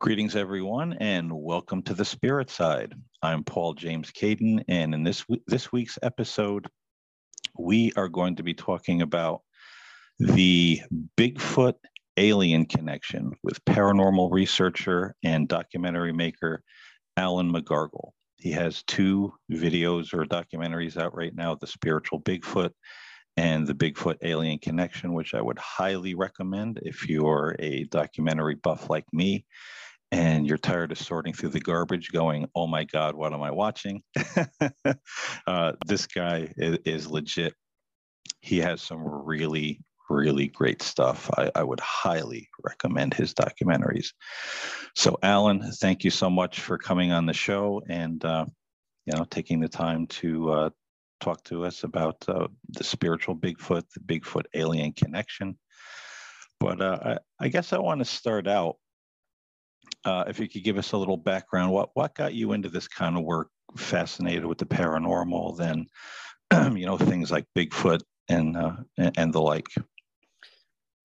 Greetings, everyone, and welcome to the Spirit Side. I'm Paul James Caiden, and in this this week's episode, we are going to be talking about the Bigfoot alien connection with paranormal researcher and documentary maker Alan Megargle. He has two videos or documentaries out right now: the Spiritual Bigfoot and the Bigfoot Alien Connection, which I would highly recommend if you're a documentary buff like me and you're tired of sorting through the garbage going oh my god what am i watching? Uh, this guy is, is, legit. He has some really really great stuff. I, I, would highly recommend his documentaries. So Alan, thank you so much for coming on the show and uh, you know taking the time to uh, talk to us about uh, the spiritual bigfoot the bigfoot alien connection. But uh, I, I guess i want to start out uh, if you could give us a little background, what what got you into this kind of work? Fascinated with the paranormal, then you know things like Bigfoot and uh, and the like.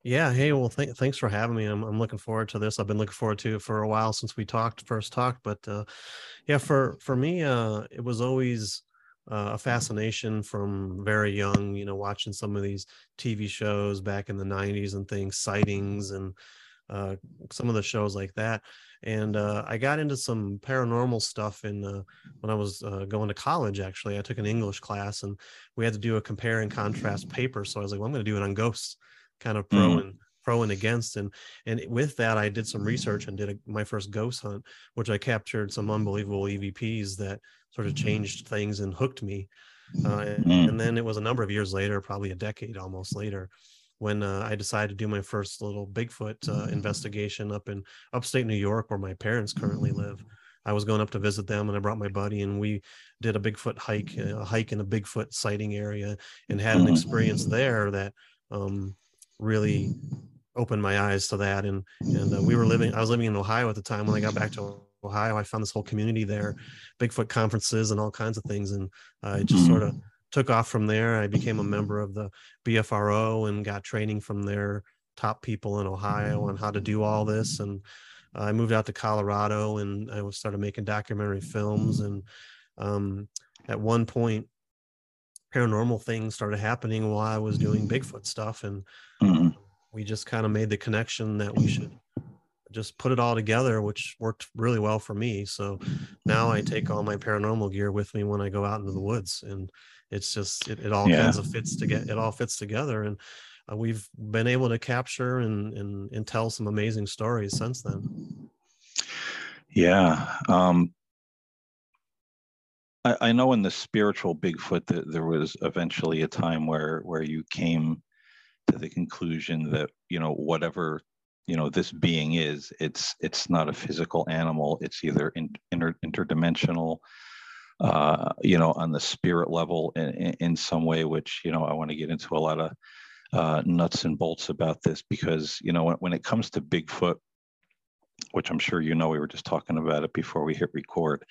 Yeah. Hey. Well, th- thanks for having me. I'm I'm looking forward to this. I've been looking forward to it for a while since we talked first talked. But uh, yeah, for for me, uh, it was always uh, a fascination from very young. You know, watching some of these TV shows back in the '90s and things, sightings and uh, some of the shows like that. And uh, I got into some paranormal stuff in uh, when I was uh, going to college. Actually, I took an English class, and we had to do a compare and contrast paper. So I was like, "Well, I'm going to do it on ghosts, kind of pro mm. and pro and against." And and with that, I did some research and did a, my first ghost hunt, which I captured some unbelievable EVPs that sort of changed things and hooked me. Uh, and, mm. and then it was a number of years later, probably a decade almost later, when uh, I decided to do my first little Bigfoot uh, investigation up in upstate New York, where my parents currently live. I was going up to visit them, and I brought my buddy, and we did a Bigfoot hike, uh, a hike in a Bigfoot sighting area, and had an experience there that um, really opened my eyes to that. And and uh, we were living, I was living in Ohio at the time. When I got back to Ohio, I found this whole community there, Bigfoot conferences and all kinds of things, and uh, it just sort of took off from there. I became a member of the BFRO and got training from their top people in Ohio on how to do all this. And I moved out to Colorado and I started making documentary films. And um, at one point, paranormal things started happening while I was doing Bigfoot stuff. And mm-hmm. we just kind of made the connection that we should just put it all together, which worked really well for me. So now I take all my paranormal gear with me when I go out into the woods and it's just it, it all yeah. kinds of fits to get it all fits together and uh, we've been able to capture and, and and tell some amazing stories since then yeah um I, I know in the spiritual bigfoot that there was eventually a time where where you came to the conclusion that you know whatever you know this being is it's it's not a physical animal it's either in, inter, interdimensional uh, you know, on the spirit level in, in, some way, which, you know, I want to get into a lot of uh, nuts and bolts about this because, you know, when, when it comes to Bigfoot, which I'm sure you know, we were just talking about it before we hit record.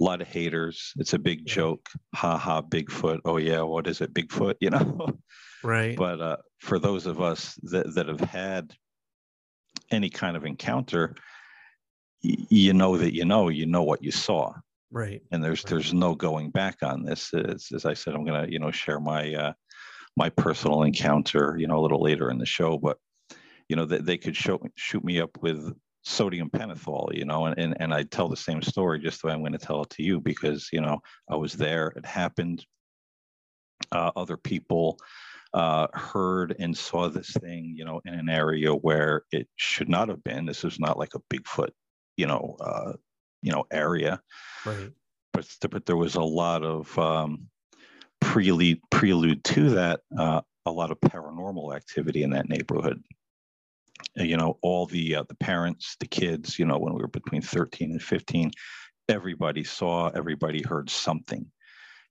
A lot of haters. It's a big joke. Ha ha, Bigfoot. Oh, yeah, what is it, Bigfoot? You know? Right. But uh, for those of us that, that have had any kind of encounter, you know that you know, you know what you saw right and there's right. there's no going back on this as, as i said i'm going to you know share my uh my personal encounter you know a little later in the show but you know they, they could show, shoot me up with sodium pentothal you know and, and and i tell the same story just the way i'm going to tell it to you because you know i was there it happened uh, other people uh, heard and saw this thing you know in an area where it should not have been this is not like a bigfoot you know uh, you know area. Right. But but there was a lot of um, prelude prelude to that uh, a lot of paranormal activity in that neighborhood. You know all the uh, the parents the kids you know when we were between 13 and 15 everybody saw everybody heard something.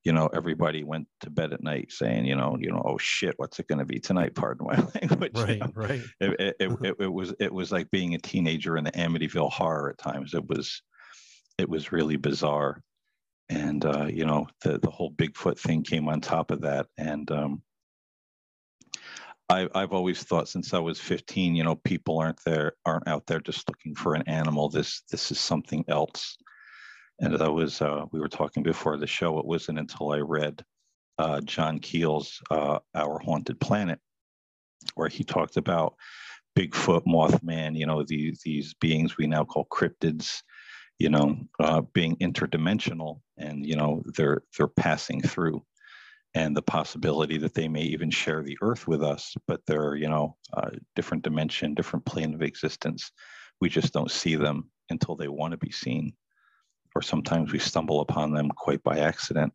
You know everybody went to bed at night saying you know you know oh shit what's it going to be tonight? Pardon my language. Right you know? right. It, it, it, it, was it was like being a teenager in the amityville horror at times. It was it was really bizarre. And, uh, you know, the, the whole Bigfoot thing came on top of that. And um, I, I've always thought since I was 15, you know, people aren't there, aren't out there just looking for an animal. This, this is something else. And I was, uh, we were talking before the show, it wasn't until I read uh, John Keel's uh, Our Haunted Planet, where he talked about Bigfoot, Mothman, you know, these, these beings we now call cryptids, you know, uh, being interdimensional and, you know, they're, they're passing through and the possibility that they may even share the earth with us, but they're, you know, a different dimension, different plane of existence. We just don't see them until they want to be seen. Or sometimes we stumble upon them quite by accident.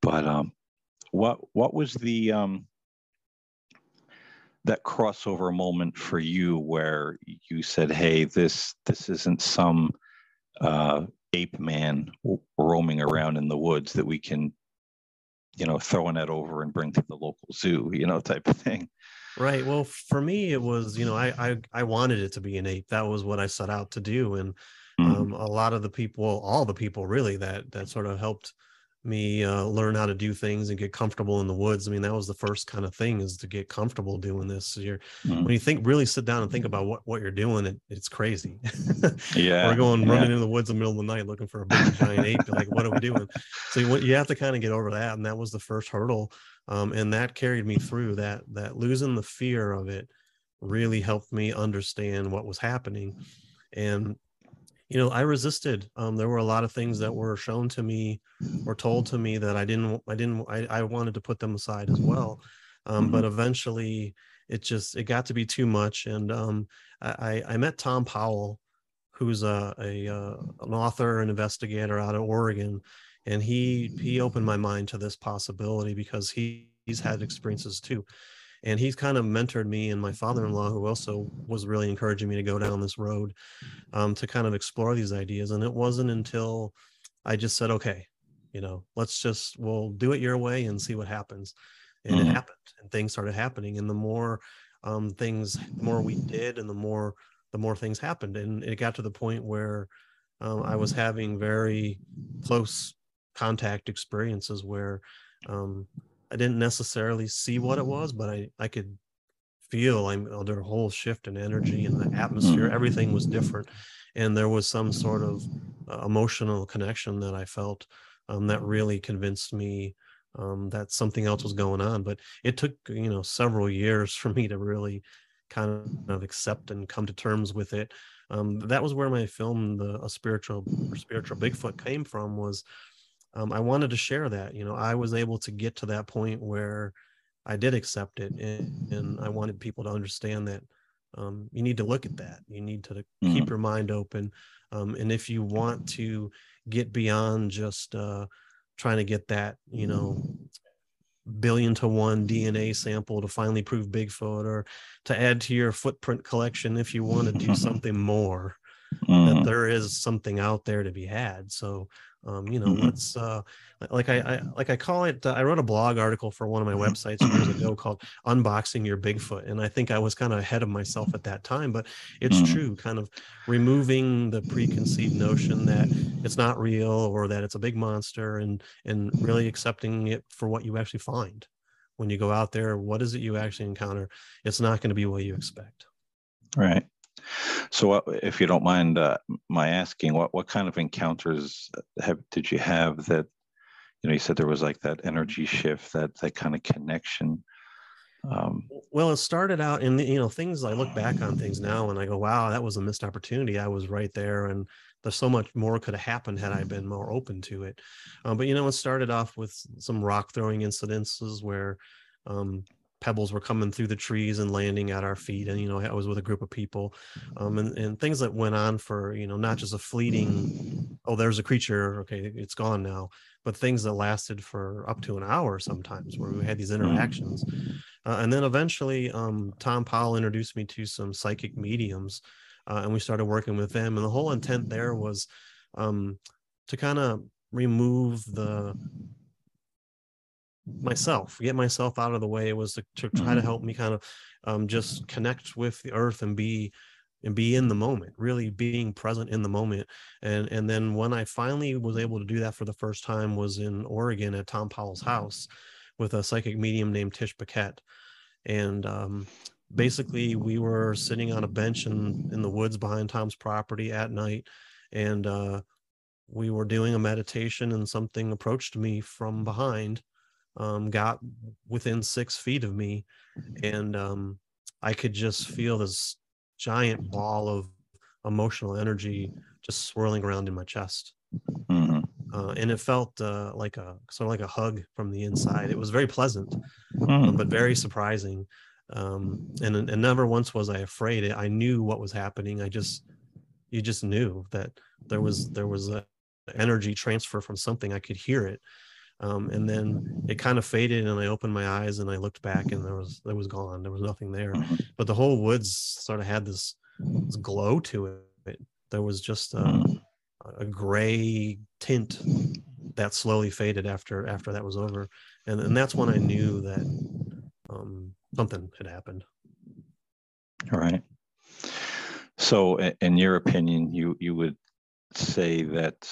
But um, what what was the um, that crossover moment for you where you said, "Hey, this this isn't some uh, ape man roaming around in the woods that we can you know, throwing that over and bring to the local zoo, you know, type of thing. Right. Well, for me, it was, you know, I I, I wanted it to be an ape. That was what I set out to do, and mm-hmm. um, a lot of the people, all the people, really that that sort of helped me uh, learn how to do things and get comfortable in the woods. I mean, that was the first kind of thing is to get comfortable doing this. So you're mm-hmm. when you think really sit down and think about what, what you're doing, it, it's crazy. yeah. We're going running yeah. in the woods in the middle of the night looking for a big giant ape. Like, what are we doing? So you, you have to kind of get over that. And that was the first hurdle. Um, and that carried me through that, that losing the fear of it really helped me understand what was happening. And you know i resisted um, there were a lot of things that were shown to me or told to me that i didn't i didn't i, I wanted to put them aside as well um, but mm-hmm. eventually it just it got to be too much and um, I, I met tom powell who's a, a uh, an author and investigator out of oregon and he he opened my mind to this possibility because he he's had experiences too and he's kind of mentored me and my father-in-law who also was really encouraging me to go down this road um, to kind of explore these ideas and it wasn't until i just said okay you know let's just we'll do it your way and see what happens and mm-hmm. it happened and things started happening and the more um, things the more we did and the more the more things happened and it got to the point where um, i was having very close contact experiences where um, I didn't necessarily see what it was, but I I could feel I'm under a whole shift in energy and the atmosphere. Mm-hmm. Everything was different, and there was some sort of uh, emotional connection that I felt um, that really convinced me um, that something else was going on. But it took you know several years for me to really kind of accept and come to terms with it. Um, that was where my film, the a spiritual spiritual Bigfoot, came from. Was um, I wanted to share that. You know, I was able to get to that point where I did accept it, and, and I wanted people to understand that um, you need to look at that. You need to mm-hmm. keep your mind open, um, and if you want to get beyond just uh, trying to get that, you know, billion to one DNA sample to finally prove Bigfoot, or to add to your footprint collection, if you want to do something more, mm-hmm. that there is something out there to be had. So um, you know mm-hmm. let's uh, like I, I, like i call it uh, i wrote a blog article for one of my mm-hmm. websites years ago called unboxing your bigfoot and i think i was kind of ahead of myself at that time but it's mm-hmm. true kind of removing the preconceived notion that it's not real or that it's a big monster and and really accepting it for what you actually find when you go out there what is it you actually encounter it's not going to be what you expect right so, what, if you don't mind uh, my asking, what what kind of encounters have did you have that? You know, you said there was like that energy shift, that that kind of connection. Um, well, it started out in the, you know things. I look back on things now and I go, "Wow, that was a missed opportunity." I was right there, and there's so much more could have happened had I been more open to it. Um, but you know, it started off with some rock throwing incidences where um, pebbles were coming through the trees and landing at our feet and you know i was with a group of people um, and, and things that went on for you know not just a fleeting oh there's a creature okay it's gone now but things that lasted for up to an hour sometimes where we had these interactions uh, and then eventually um, tom powell introduced me to some psychic mediums uh, and we started working with them and the whole intent there was um, to kind of remove the myself get myself out of the way it was to, to try to mm-hmm. help me kind of um, just connect with the earth and be and be in the moment really being present in the moment. And and then when i finally was able to do that for the first time was in oregon at tom powell's house with a psychic medium named tish paquette. And um, basically we were sitting on a bench in in the woods behind Tom's property at night, and uh, we were doing a meditation, and something approached me from behind, um, got within six feet of me, and um, I could just feel this giant ball of emotional energy just swirling around in my chest. Mm-hmm. Uh, and it felt uh, like a sort of like a hug from the inside. It was very pleasant, mm. but very surprising. Um, and and never once was I afraid. I knew what was happening. I just you just knew that there was there was a energy transfer from something. I could hear it. Um, and then it kind of faded and I opened my eyes and I looked back and there was there was gone. There was nothing there. Mm-hmm. But the whole woods sort of had this, this glow to it. There was just a, mm. a gray tint that slowly faded after after that was over. And and that's when I knew that um, something had happened. All right. So in your opinion, you you would say that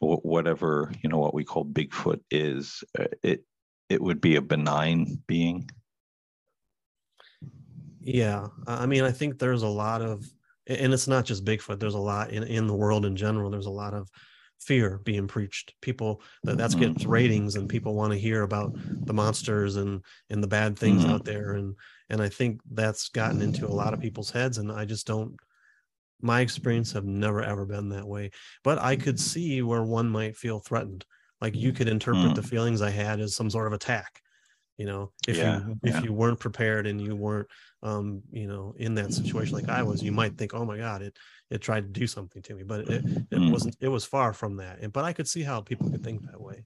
whatever you know what we call Bigfoot is, uh, it it would be a benign being. Yeah, I mean, I think there's a lot of, and it's not just Bigfoot. There's a lot in in the world in general. There's a lot of fear being preached. People that that's mm-hmm. gets ratings, and people want to hear about the monsters and and the bad things mm-hmm. out there. And and I think that's gotten into a lot of people's heads. And I just don't my experience have never ever been that way but i could see where one might feel threatened like you could interpret mm. the feelings i had as some sort of attack you know if yeah, you if yeah. you weren't prepared and you weren't um you know in that situation like i was you might think oh my god it it tried to do something to me but it, it mm. wasn't it was far from that and but i could see how people could think that way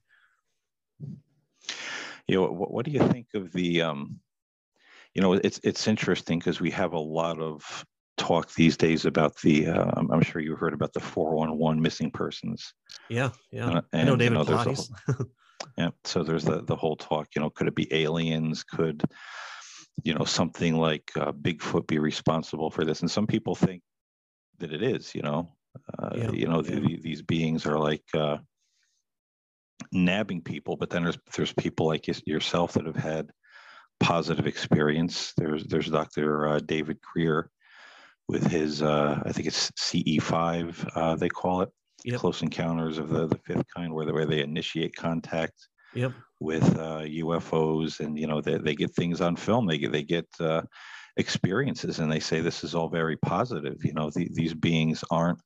you know what, what do you think of the um you know it's it's interesting because we have a lot of talk these days about the uh, I'm sure you heard about the 411 missing persons. Yeah, yeah. Uh, and, I know David you know, whole, yeah, so there's the the whole talk, you know, could it be aliens? Could you know something like uh, Bigfoot be responsible for this? And some people think that it is, you know. Uh, yeah, you know, yeah. the, these beings are like uh, nabbing people, but then there's there's people like yourself that have had positive experience. There's there's Dr. Uh, David Greer with his, uh, I think it's CE5, uh, they call it, yep. Close Encounters of the, the Fifth Kind, where they, where they initiate contact yep. with uh, UFOs, and you know they, they get things on film. They get they get uh, experiences, and they say this is all very positive. You know, the, these beings aren't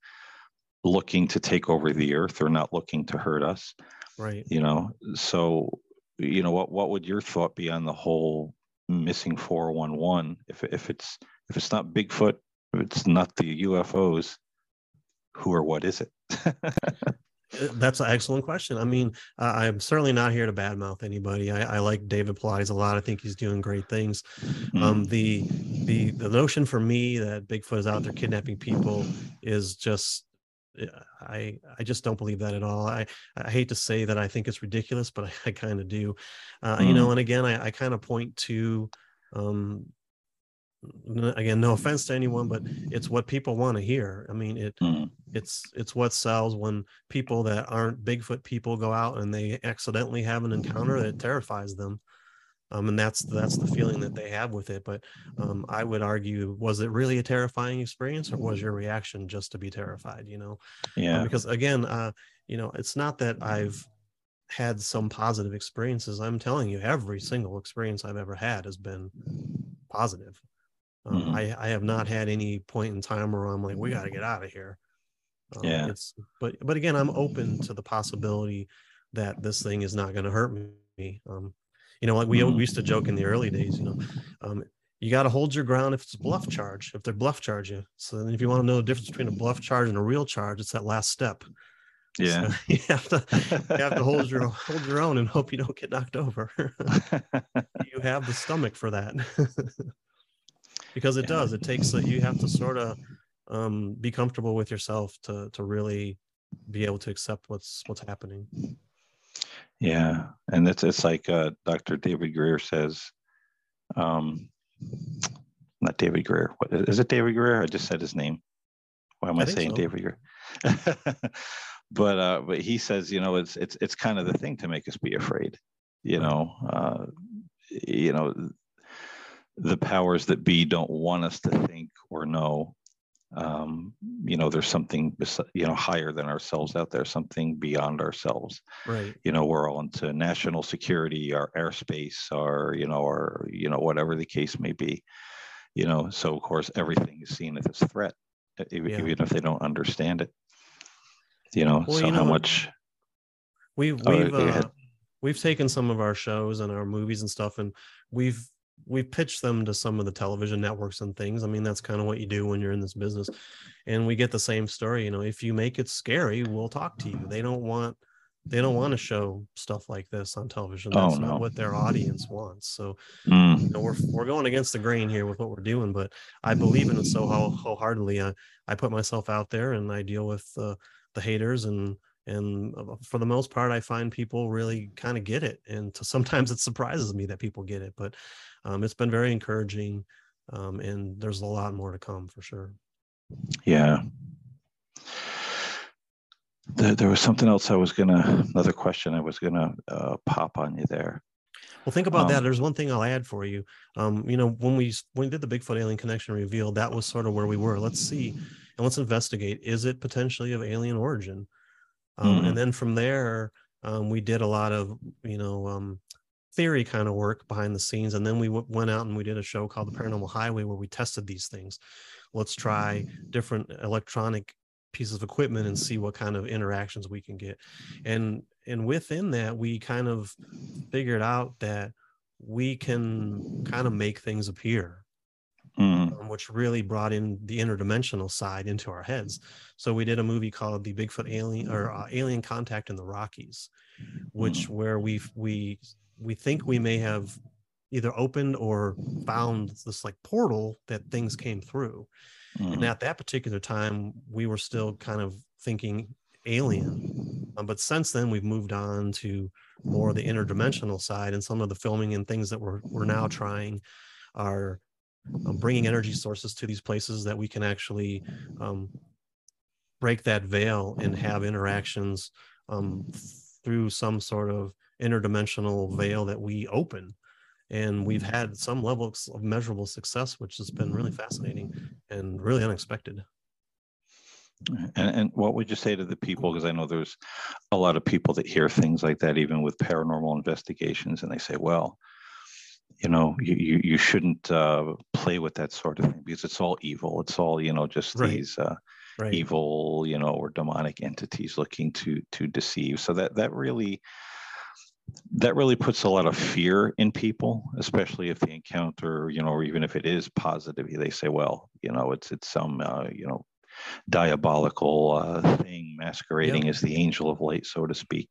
looking to take over the earth; they're not looking to hurt us. Right. You know, so you know what what would your thought be on the whole missing 411 if if it's if it's not Bigfoot it's not the UFOs, who or what is it? Uh, that's an excellent question. I mean, uh, I'm certainly not here to badmouth anybody. I, I, like David Paulides a lot. I think he's doing great things. Mm. Um, the the the notion for me that Bigfoot is out there kidnapping people is just I I just don't believe that at all. I I hate to say that I think it's ridiculous, but I, I kind of do. Uh, mm. You know, and again, I, I kind of point to um, again no offense to anyone but it's what people want to hear. I mean it mm. it's it's what sells when people that aren't bigfoot people go out and they accidentally have an encounter that terrifies them. Um, and that's that's the feeling that they have with it but um, i would argue was it really a terrifying experience or was your reaction just to be terrified you know? Yeah. because again uh, you know it's not that i've had some positive experiences. I'm telling you every single experience i've ever had has been positive um, mm-hmm. I, I have not had any point in time where I'm like, we got to get out of here. Um, yeah. It's, but but again, I'm open to the possibility that this thing is not going to hurt me. Um, you know, like we, mm-hmm. we used to joke in the early days. You know, um, you got to hold your ground if it's a bluff charge. If they're bluff charge you, so then if you want to know the difference between a bluff charge and a real charge, it's that last step. Yeah, so you have to you have to hold your hold your own and hope you don't get knocked over. you have the stomach for that because it does. It takes a, you have to sort of um, be comfortable with yourself to to really be able to accept what's what's happening. Yeah, and it's it's like uh, Dr. David Greer says, um, not David Greer. What is it? David Greer? I just said his name. Why am I, I saying so. David Greer? but uh, but he says, you know, it's it's it's kind of the thing to make us be afraid. You know, uh, you know the powers that be don't want us to think or know um, you know there's something you know higher than ourselves out there something beyond ourselves. Right. You know we're all into national security our airspace or you know or you know whatever the case may be. You know so of course everything is seen as a threat even, yeah. even if they don't understand it. You know well, so you know, how much we've oh, we've uh, we've taken some of our shows and our movies and stuff and we've we've pitched them to some of the television networks and things. I mean, that's kind of what you do when you're in this business. And we get the same story, you know, if you make it scary, we'll talk to you. They don't want they don't want to show stuff like this on television. That's oh, no. not what their audience wants. So mm. you know, we're we're going against the grain here with what we're doing, but I believe in it so wholeheartedly. I, I put myself out there and I deal with uh, the haters and and uh, for the most part i find people really kind of get it and to, sometimes it surprises me that people get it but um, it's been very encouraging um, and there's a lot more to come for sure yeah there, there was something else i was gonna another question i was gonna uh, pop on you there well, think about um, that. There's one thing I'll add for you. Um, you know, when we when we did the Bigfoot alien connection reveal, that was sort of where we were. Let's see and let's investigate. Is it potentially of alien origin? Um, mm-hmm. And then from there, um, we did a lot of, you know, um, theory kind of work behind the scenes. And then we w- went out and we did a show called The Paranormal Highway where we tested these things. Let's try different electronic pieces of equipment and see what kind of interactions we can get. And and within that, we kind of figured out that we can kind of make things appear mm. um, which really brought in the interdimensional side into our heads. So we did a movie called The Bigfoot Alien or uh, Alien Contact in the Rockies, which mm. where we we we think we may have either opened or found this like portal that things came through. Mm. And at that particular time, we were still kind of thinking alien. Um, but since then, we've moved on to more the interdimensional side, and some of the filming and things that we're we're now trying are um, bringing energy sources to these places that we can actually um, break that veil and have interactions um, through some sort of interdimensional veil that we open. And we've had some levels of measurable success which has been really fascinating and really unexpected. And, and what would you say to the people? Because i know there's a lot of people that hear things like that even with paranormal investigations and they say well you know you you, you shouldn't uh, play with that sort of thing because it's all evil it's all you know just right. these uh, right. evil you know or demonic entities looking to to deceive so that that really that really puts a lot of fear in people especially if they encounter you know or even if it is positive they say well you know it's it's some uh, you know diabolical uh, thing masquerading yep. as the angel of light so to speak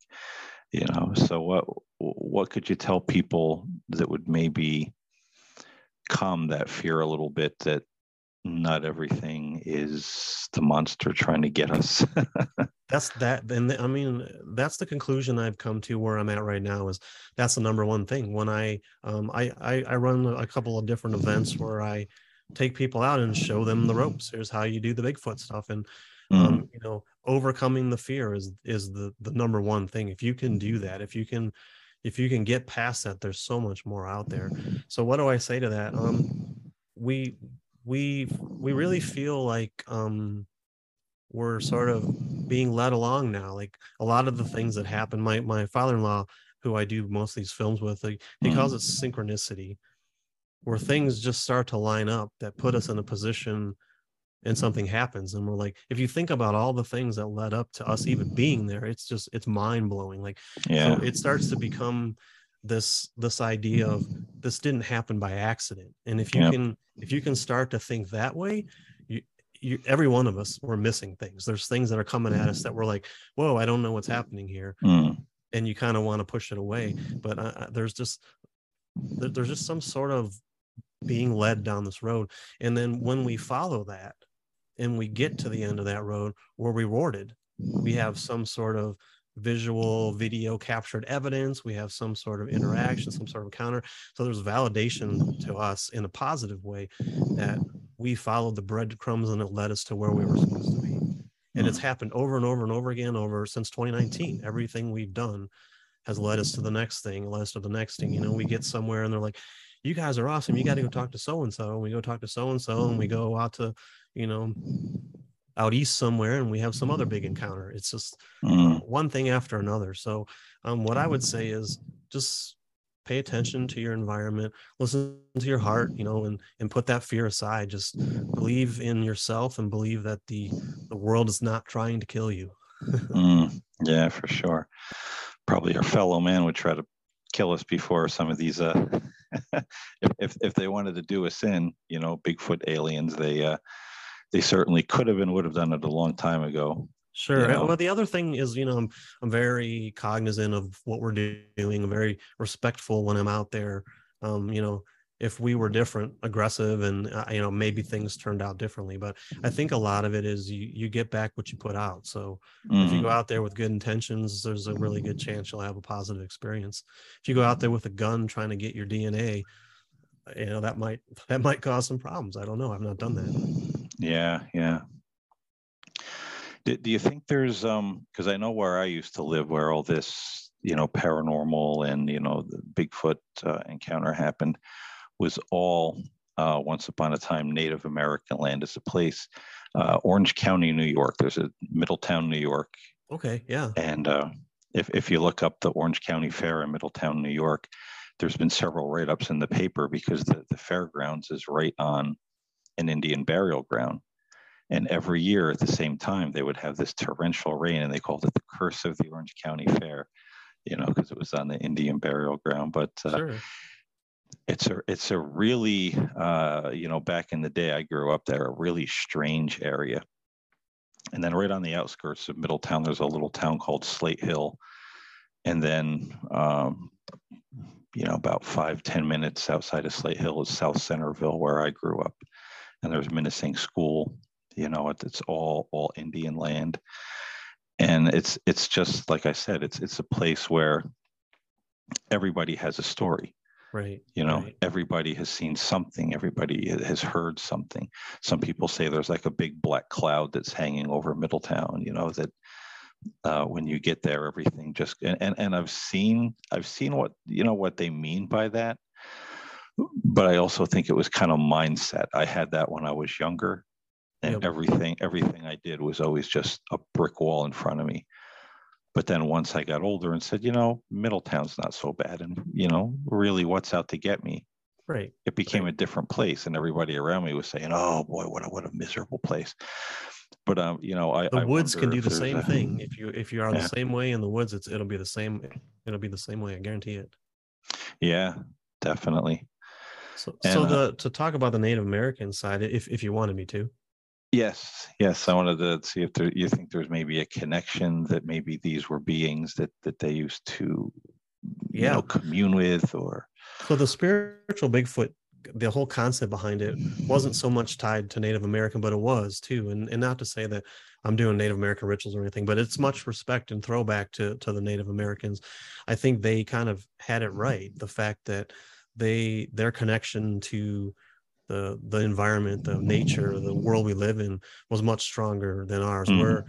you know so what what could you tell people that would maybe calm that fear a little bit that not everything is the monster trying to get us? That's that and i mean that's the conclusion i've come to where i'm at right now is that's the number one thing. When i um i i, I run a couple of different events where i take people out and show them the ropes. Here's how you do the bigfoot stuff. And mm. um, you know overcoming the fear is is the the number one thing. If you can do that if you can if you can get past that there's so much more out there. So what do i say to that? Um we we we really feel like um we're sort of being led along now. Like a lot of the things that happen my my father-in-law who i do most of these films with like, he calls it synchronicity where things just start to line up that put us in a position and something happens and we're like if you think about all the things that led up to us even being there it's just it's mind blowing like yeah so it starts to become this this idea of this didn't happen by accident and if you yep. can if you can start to think that way you you every one of us we're missing things there's things that are coming at us that we're like whoa i don't know what's happening here mm. and you kind of want to push it away but uh, there's just there's just some sort of being led down this road and then when we follow that and we get to the end of that road, we're rewarded. We have some sort of visual video captured evidence. We have some sort of interaction some sort of encounter. So there's validation to us in a positive way that we followed the breadcrumbs and it led us to where we were supposed to be. And it's happened over and over and over again over since 2019 everything we've done has led us to the next thing, led us to the next thing. You know, we get somewhere and they're like, you guys are awesome. You got to go talk to so and so. And we go talk to so and so and we go out to, you know, out east somewhere and we have some other big encounter. It's just mm. one thing after another. So, um, what I would say is just pay attention to your environment, listen to your heart, you know, and and put that fear aside. Just believe in yourself and believe that the the world is not trying to kill you. mm. Yeah, for sure. Probably our fellow man would try to kill us before some of these uh if, if if they wanted to do us in you know bigfoot aliens they uh they certainly could have and would have done it a long time ago Sure. You know? Well, the other thing is, you know, I'm I'm very cognizant of what we're doing. I'm very respectful when I'm out there. Um, you know, if we were different, aggressive, and uh, you know, maybe things turned out differently. But I think a lot of it is you you get back what you put out. So mm-hmm. if you go mm-hmm. out there with good intentions, there's a really good chance you'll have a positive experience. If you go out there with a gun trying to get your DNA, you know, that might that might cause some problems. I don't know. I've not done that. Yeah, yeah. Do, do you think there's um because I know where I used to live, where all this you know paranormal and you know the Bigfoot uh, encounter happened, was all uh, once upon a time Native American land. Is a place, uh, Orange County, New York. There's a Middletown, New York. Okay, yeah. And uh, if if you look up the Orange County Fair in Middletown, New York, there's been several write-ups in the paper because the, the fairgrounds is right on an Indian burial ground. And every year at the same time, they would have this torrential rain, and they called it the curse of the Orange County Fair, you know, because it was on the Indian burial ground. But uh, sure. It's a it's a really uh, you know back in the day, I grew up there, a really strange area. And then right on the outskirts of Middletown, there's a little town called Slate Hill, and then um, you know about five ten minutes outside of Slate Hill is South Centerville, where I grew up, and there's Minisink School you know it, it's all all indian land. And it's it's just like i said it's it's a place where everybody has a story right you know right. everybody has seen something everybody has heard something some people say there's like a big black cloud that's hanging over middletown you know that uh, when you get there everything just and, and and i've seen i've seen what you know what they mean by that but i also think it was kind of mindset i had that when i was younger and yep. everything everything i did was always just a brick wall in front of me but then once i got older and said you know middletown's not so bad and you know really what's out to get me? Right. It became right. a different place and everybody around me was saying oh boy what a what a miserable place. But um you know i the I woods can do the same a, thing. If you if you are yeah. the same way in the woods it's it'll be the same it'll be the same way i guarantee it. Yeah definitely. So, and, so the uh, to talk about the native american side if if you wanted me to Yes, yes. I wanted to see if there, you think there's maybe a connection that maybe these were beings that that they used to, yeah. you know, commune with, or. So the spiritual Bigfoot, the whole concept behind it wasn't so much tied to Native American, but it was too. And and not to say that I'm doing Native American rituals or anything, but it's much respect and throwback to to the Native Americans. I think they kind of had it right. The fact that they their connection to the the environment, the nature, the world we live in was much stronger than ours. Mm-hmm. We're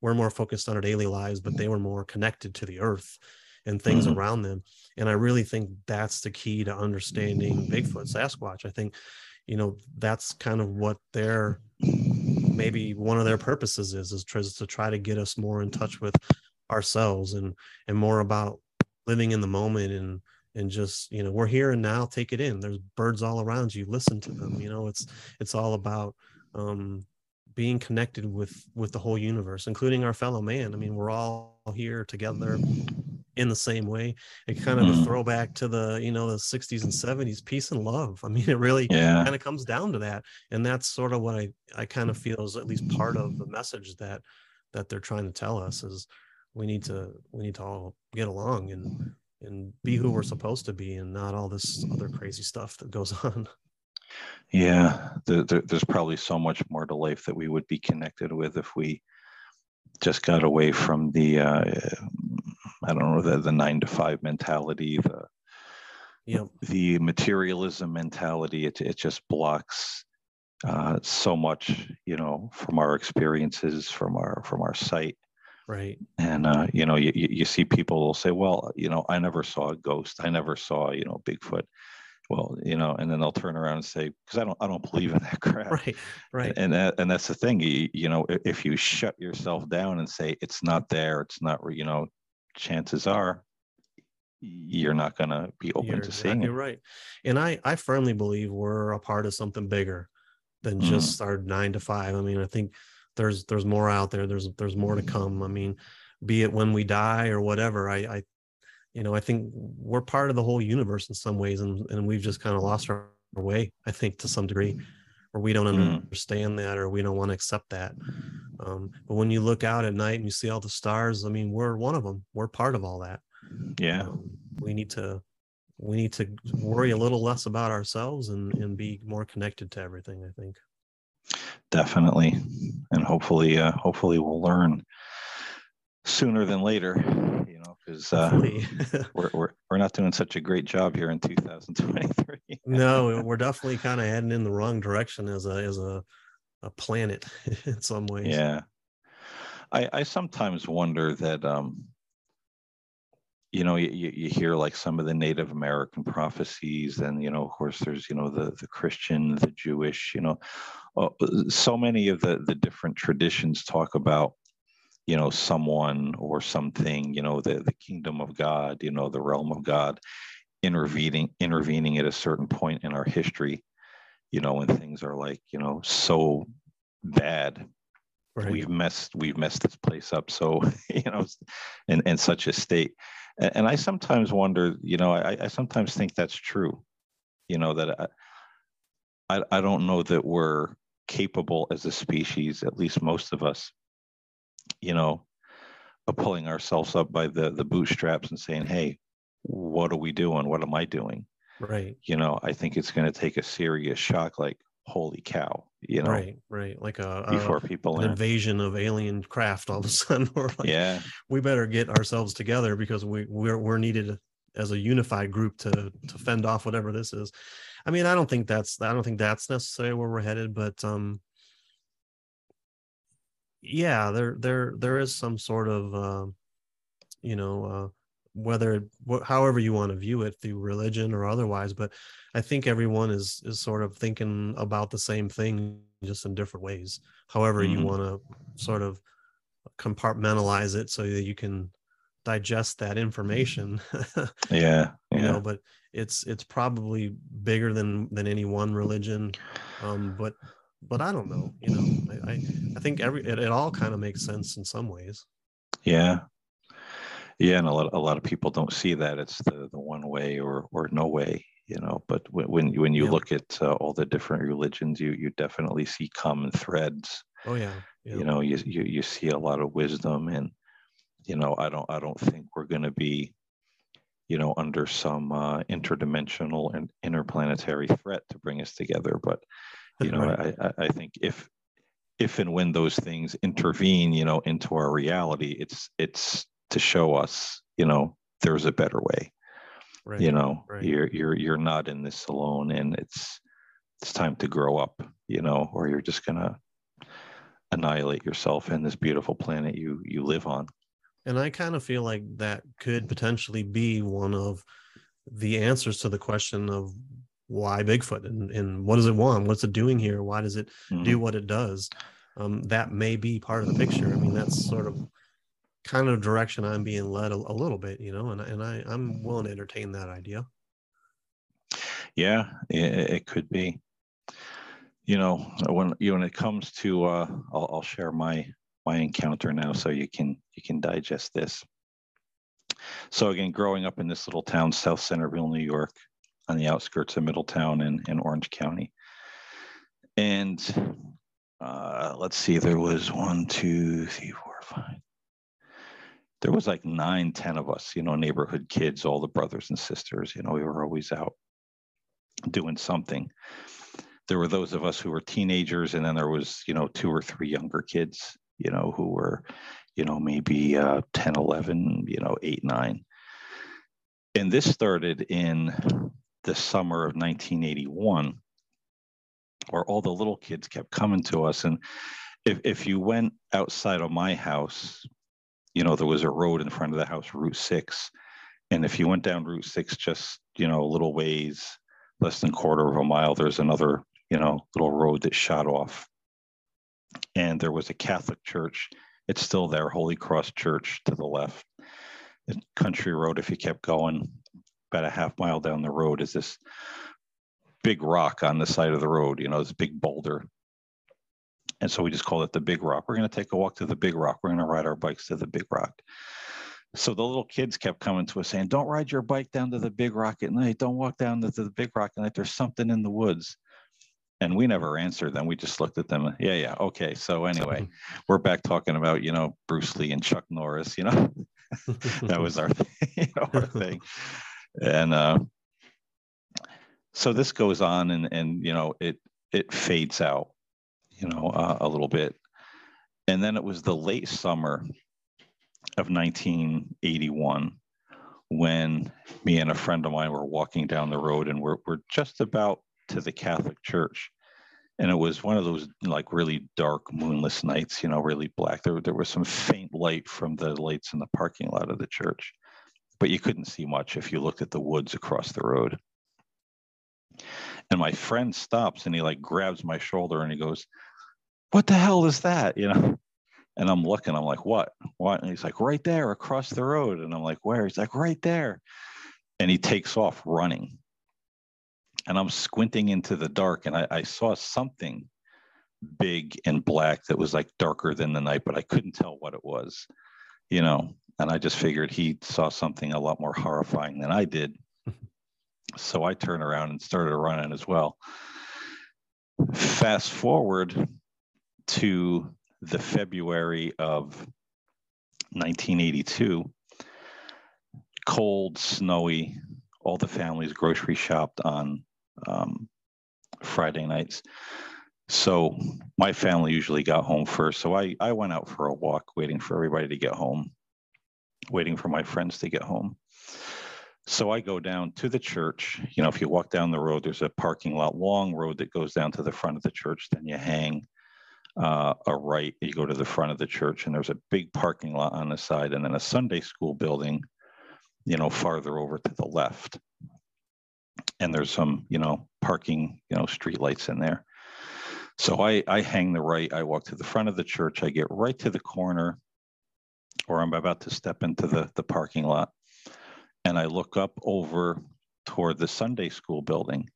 we're more focused on our daily lives, but they were more connected to the earth and things mm-hmm. around them. And I really think that's the key to understanding Bigfoot, Sasquatch. I think, you know, that's kind of what their maybe one of their purposes is is to try to get us more in touch with ourselves and and more about living in the moment and and just you know we're here and now take it in there's birds all around you listen to them you know it's it's all about um being connected with with the whole universe including our fellow man i mean we're all here together in the same way it kind of mm. a mm-hmm. throwback to the you know the 60s and 70s peace and love i mean it really yeah. kind of comes down to that and that's sort of what i i kind of feel is at least part of the message that that they're trying to tell us is we need to we need to all get along and and be who we're supposed to be and not all this other crazy stuff that goes on. Yeah the, the, there's probably so much more to life that we would be connected with if we just got away from the uh, i don't know the, the nine to five mentality the yep. the materialism mentality. It, it just blocks uh, so much you know from our experiences from our from our sight Right. And uh, you know, you, you see people will say, "Well, you know, I never saw a ghost. I never saw, you know, Bigfoot." Well, you know, and then they'll turn around and say, "Because I don't, I don't believe in that crap." Right. Right. And that, and that's the thing. You, you know, if you shut yourself down and say it's not there, it's not, you know, chances are you're not going to be open You're to seeing exactly it. right. And I, I firmly believe we're a part of something bigger than Mhm. just our nine to five. I mean, I think there's there's more out there. There's there's more to come. I mean, be it when we die or whatever. I, I you know, I think we're part of the whole universe in some ways, and and we've just kind of lost our, our way. I think to some degree, or we don't Mhm. understand that, or we don't want to accept that. Um, but when you look out at night and you see all the stars, I mean, we're one of them. We're part of all that. Yeah. Um, we need to we need to worry a little less about ourselves and and be more connected to everything. I think. Definitely. And hopefully uh hopefully we'll learn sooner than later you know because uh we're, we're we're not doing such a great job here in 2023 no, we're definitely kind of heading in the wrong direction as a as a a planet in some ways. yeah. I i sometimes wonder that um you know you, you hear like some of the native american prophecies and you know of course there's you know the the christian the jewish you know Uh, so many of the the different traditions talk about you know someone or something you know the the kingdom of god you know the realm of god intervening intervening at a certain point in our history you know when things are like you know so bad Right. we've messed we've messed this place up so you know in, in such a state and, and i sometimes wonder you know I, I sometimes think that's true you know that I, I i don't know that we're capable as a species at least most of us you know of pulling ourselves up by the the bootstraps and saying hey what are we doing what am i doing right. you know i think it's going to take a serious shock like holy cow you know Right. Right. Like a, a before people an learn invasion of alien craft all of a sudden we're like yeah we better get ourselves together because we we're we're needed as a unified group to to fend off whatever this is. I mean, I don't think that's I don't think that's necessarily where we're headed, but um yeah, there there there is some sort of uh, you know uh whether wh- however you want to view it through religion or otherwise but i think everyone is is sort of thinking about the same thing just in different ways however you Mhm. want to sort of compartmentalize it so that you can digest that information yeah you yeah know but it's it's probably bigger than than any one religion um but but i don't know you know i i, I think every it, it all kind of makes sense in some ways Yeah. Yeah, and a lot a lot of people don't see that it's the the one way or or no way, you know. But when when you, when you Yeah. look at uh, all the different religions, you you definitely see common threads. oh yeah yeah You know, you you you see a lot of wisdom, and you know, I don't I don't think we're going to be, you know, under some uh, interdimensional and interplanetary threat to bring us together. But you know, Right. I, I I think if if and when those things intervene, you know, into our reality, it's it's to show us, you know, there's a better way. right You know, right. you're you're you're not in this alone, and it's it's time to grow up, you know, or you're just gonna annihilate yourself and this beautiful planet you you live on. And I kind of feel like that could potentially be one of the answers to the question of why Bigfoot and, and what does it want? What's it doing here? Why does it Mhm. do what it does? Um, that may be part of the picture. I mean, that's sort of kind of direction I'm being led a, a little bit, you know, and, and I, I'm willing to entertain that idea. Yeah, it, it could be. You know, when you when it comes to, uh, I'll, I'll share my my encounter now, so you can you can digest this. So again, growing up in this little town, South Centerville, New York, on the outskirts of Middletown in Orange County, and uh, let's see, there was one, two, three, four, five. There was like nine, ten of us, you know, neighborhood kids, all the brothers and sisters. You know, we were always out doing something. There were those of us who were teenagers, and then there was, you know, two or three younger kids, you know, who were, you know, maybe uh, 10, 11, you know, eight, nine. And this started in the summer of 1981, where all the little kids kept coming to us. And if, if you went outside of my house, you know, there was a road in front of the house, Route 6. And if you went down Route 6, just, you know, a little ways, less than quarter of a mile, there's another, you know, little road that shot off. And there was a Catholic church. It's still there, Holy Cross Church to the left. Country Road, if you kept going, about a half mile down the road is this big rock on the side of the road, you know, this big boulder. And so we just call it the big rock. We're going to take a walk to the big rock. We're going to ride our bikes to the big rock. So the little kids kept coming to us saying, Don't ride your bike down to the big rock at night. Don't walk down to the big rock at night. There's something in the woods. And we never answered them. We just looked at them. Yeah, yeah. Okay. So anyway, we're back talking about, you know, Bruce Lee and Chuck Norris, you know, that was our, you know, our thing. And uh, so this goes on and, and, you know, it, it fades out, you know, uh, a little bit. And then it was the late summer of 1981 when me and a friend of mine were walking down the road and we're, we're just about to the Catholic church. And it was one of those like really dark moonless nights, you know, really black. There, there was some faint light from the lights in the parking lot of the church, but you couldn't see much if you looked at the woods across the road. And my friend stops and he like grabs my shoulder and he goes, What the hell is that? You know? And I'm looking, I'm like, what? What? And he's like, right there across the road. And I'm like, where? He's like, right there. And he takes off running. And I'm squinting into the dark and I, I saw something big and black that was like darker than the night, but I couldn't tell what it was, you know. And I just figured he saw something a lot more horrifying than I did. so I turned around and started running as well. Fast forward to the February of 1982, cold, snowy, all the families grocery shopped on um, Friday nights. So my family usually got home first. So I, I went out for a walk, waiting for everybody to get home, waiting for my friends to get home. So I go down to the church. You know, if you walk down the road, there's a parking lot, long road that goes down to the front of the church. Then you hang uh, a right, you go to the front of the church, and there's a big parking lot on the side, and then a Sunday school building, you know, farther over to the left. And there's some, you know, parking, you know, street lights in there. So I, I hang the right, I walk to the front of the church, I get right to the corner, or I'm about to step into the, the parking lot, and I look up over toward the Sunday school building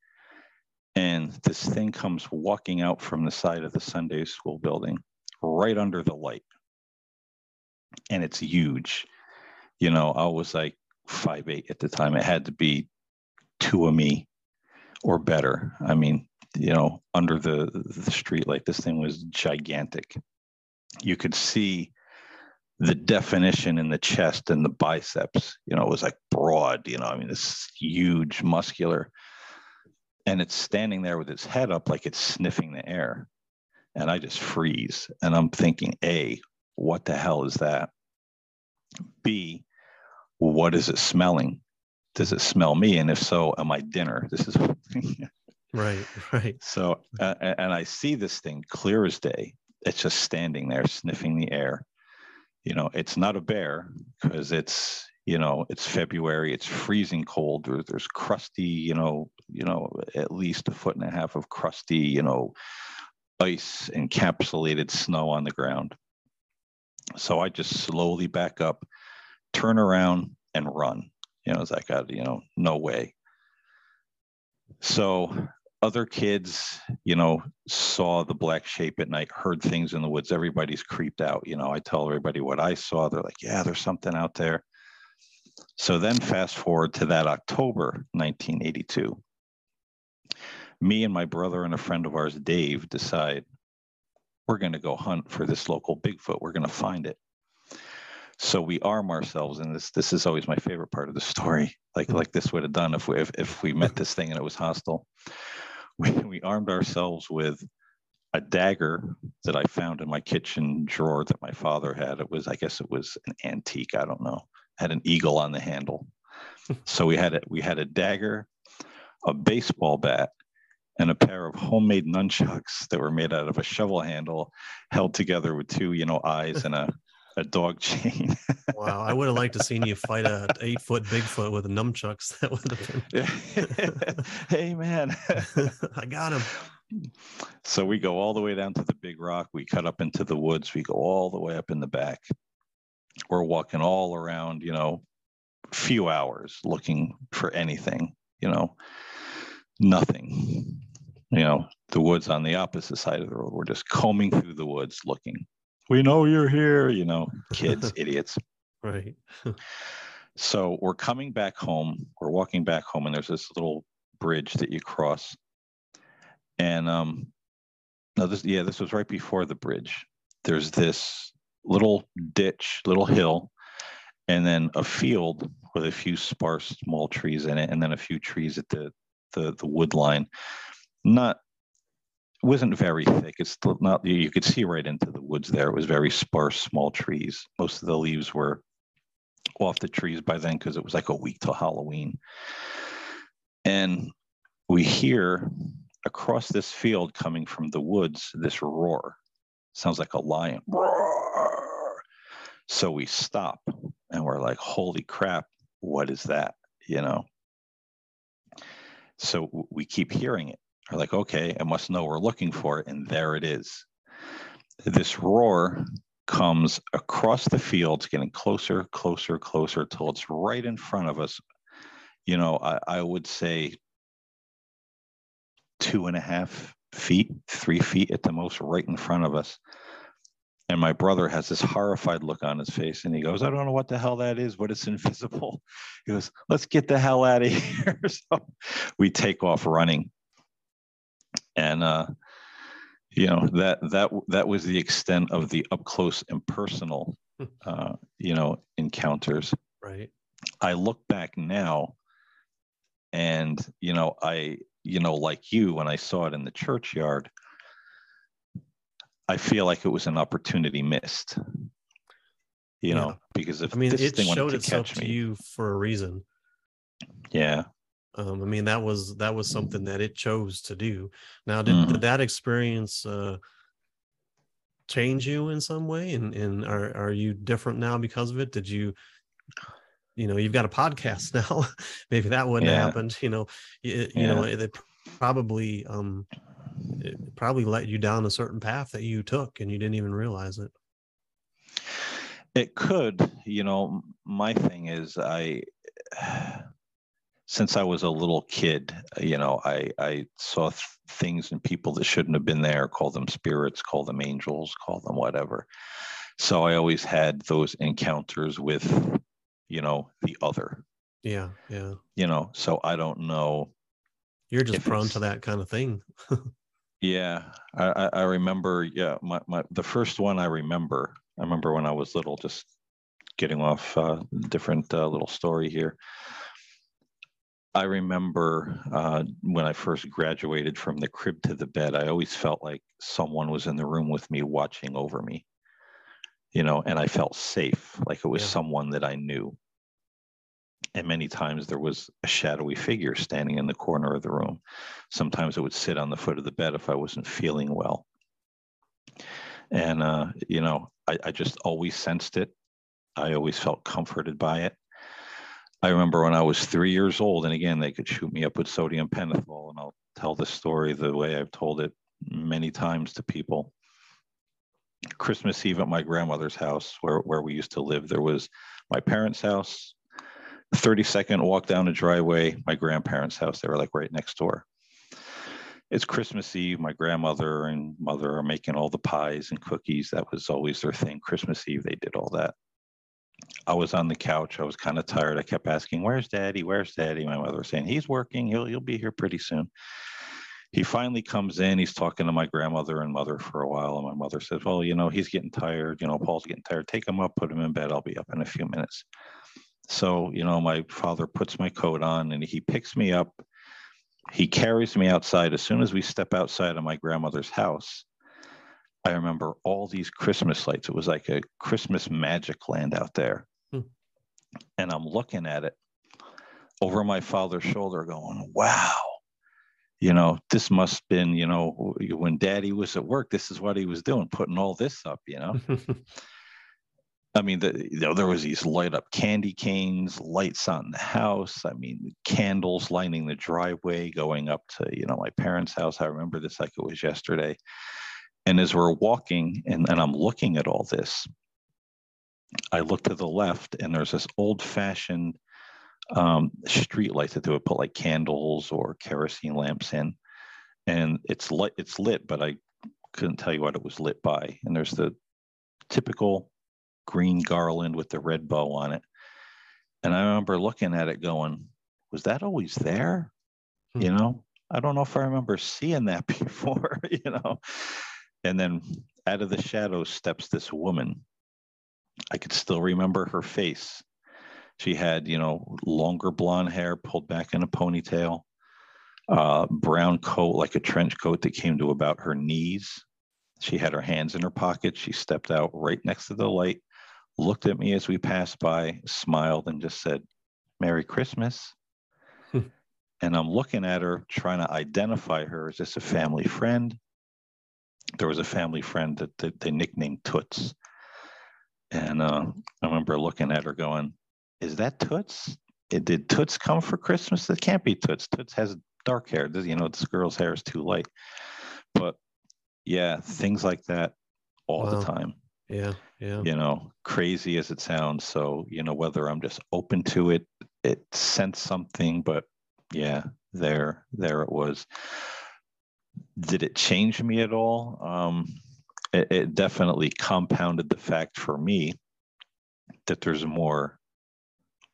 and this thing comes walking out from the side of the Sunday school building right under the light. And it's huge. You know, I was like five eight at the time. It had to be two of me or better. I mean, you know, under the, the street light, this thing was gigantic. You could see the definition in the chest and the biceps, you know, it was like broad, you know, I mean, this huge muscular and it's standing there with its head up like it's sniffing the air and i just freeze and i'm thinking a what the hell is that b what is it smelling does it smell me? And if so am i dinner? This is right right. So uh, and i see this thing clear as day. It's just standing there sniffing the air. You know it's not a bear because it's you know it's february it's freezing cold there's, there's crusty you know you know at least a foot and a half of crusty you know ice encapsulated snow on the ground. So i just slowly back up turn around and run you know it's like I, you know no way so other kids you know saw the black shape at night heard things in the woods everybody's creeped out you know i tell everybody what i saw they're like yeah there's something out there so then fast forward to that October 1982. Me and my brother and a friend of ours, Dave, decide we're going to go hunt for this local Bigfoot. We're going to find it. So we arm ourselves, and this this is always my favorite part of the story. Like hmm. like this would have done if we if, if we met this thing and it was hostile. We, we armed ourselves with a dagger that I found in my kitchen drawer that my father had. It was, I guess it was an antique. I don't know had an eagle on the handle. so we had a, we had a dagger, a baseball bat, and a pair of homemade nunchucks that were made out of a shovel handle, held together with two, you know, eyes and a a dog chain. wow, I would have liked to seen you fight a eight foot Bigfoot with a nunchucks. That would have been. hey man, I got him. So we go all the way down to the big rock. We cut up into the woods. We go all the way up in the back. We're walking all around, you know, a few hours looking for anything, you know, nothing. You know, the woods on the opposite side of the road. We're just combing through the woods looking. We know you're here, you know, kids, idiots. Right. so we're coming back home. We're walking back home, and there's this little bridge that you cross. And um, no, this yeah, this was right before the bridge. There's this little ditch, little hill, and then a field with a few sparse small trees in it, and then a few trees at the the, the wood line. Not wasn't very thick. It's not you could see right into the woods there. It was very sparse, small trees. Most of the leaves were off the trees by then because it was like a week till Halloween. And we hear across this field coming from the woods this roar. Sounds like a lion. Roar. So we stop and we're like, holy crap, what is that? You know? So we keep hearing it. We're like, okay, I must know we're looking for it. And there it is. This roar comes across the fields, getting closer, closer, closer till it's right in front of us. You know, I, I would say two and a half feet, three feet at the most, right in front of us. And my brother has this horrified look on his face and he goes, I don't know what the hell that is, but it's invisible. He goes, Let's get the hell out of here. so we take off running. And uh, you know, that that that was the extent of the up close and personal uh, you know, encounters. Right. I look back now and you know, I, you know, like you, when I saw it in the churchyard, I feel like it was an opportunity missed. You know, because if I mean, this it thing wanted showed to itself catch to me, you for a reason. yeah, Um, I mean, that was that was something that it chose to do. Now, did, Mhm. did that experience uh, change you in some way? And and are are you different now because of it? Did you, you know, you've got a podcast now. Maybe that wouldn't Yeah. have happened. You know, you, you know, it, it probably um, it probably let you down a certain path that you took, and you didn't even realize it. it could. You know, my thing is, I, since I was a little kid, you know, I I saw th- things and people that shouldn't have been there. Call them spirits, call them angels, call them whatever. So I always had those encounters with, you know, the other. Yeah, yeah. You know, so I don't know You're just prone to that kind of thing. Yeah, I, I, I remember. Yeah, my, my the first one I remember. I remember when I was little, just getting off uh, different uh, little story here. I remember uh, when I first graduated from the crib to the bed. I always felt like someone was in the room with me, watching over me. You know, and I felt safe, like it was Yeah. someone that I knew. And many times there was a shadowy figure standing in the corner of the room. Sometimes it would sit on the foot of the bed if I wasn't feeling well. And, uh, you know, I, I just always sensed it. I always felt comforted by it. I remember when I was three years old, and again, they could shoot me up with sodium pentothal, and I'll tell this story the way I've told it many times to people. Christmas Eve at my grandmother's house, where, where we used to live, there was my parents' house, 30 second walk down the driveway, my grandparents' house. They were like right next door. It's Christmas Eve. My grandmother and mother are making all the pies and cookies. That was always their thing. Christmas Eve, they did all that. I was on the couch. I was kind of tired. I kept asking, "Where's Daddy? Where's Daddy?" My mother was saying, "He's working. He'll he'll be here pretty soon." He finally comes in. He's talking to my grandmother and mother for a while, and my mother says, "Well, you know, he's getting tired. You know, Paul's getting tired. Take him up, put him in bed. I'll be up in a few minutes." So, you know, my father puts my coat on and he picks me up. He carries me outside. As soon as we step outside of my grandmother's house, I remember all these Christmas lights. It was like a Christmas magic land out there. Hmm. And I'm looking at it over my father's shoulder, going, wow. You know, this must have been, you know, when daddy was at work, this is what he was doing, putting all this up, you know. I mean, the, you know, there was these light up candy canes, lights on the house. I mean, candles lining the driveway going up to, you know, my parents' house. I remember this like it was yesterday. And as we're walking and, and I'm looking at all this, I look to the left and there's this old fashioned um, street light that they would put like candles or kerosene lamps in. And it's lit, it's lit, but I couldn't tell you what it was lit by. And there's the typical green garland with the red bow on it. And I remember looking at it going, was that always there? Hmm. You know, I don't know if I remember seeing that before, you know. And then out of the shadows steps this woman. I could still remember her face. She had, you know, longer blonde hair pulled back in a ponytail, uh, brown coat, like a trench coat that came to about her knees. She had her hands in her pockets. She stepped out right next to the light, looked at me as we passed by, smiled, and just said, Merry Christmas. Hmm. and I'm looking at her, trying to identify her. Is this a family friend? There was a family friend that, that they nicknamed Toots. And uh, I remember looking at her going, Is that Toots? Did Toots come for Christmas? It can't be Toots. Toots has dark hair. You know, this girl's hair is too light. But yeah, things like that all wow. the time. Yeah, yeah. You know, crazy as it sounds. So, you know, whether I'm just open to it, it sensed something, but yeah, there, there it was. Did it change me at all? Um, it, it definitely compounded the fact for me that there's more,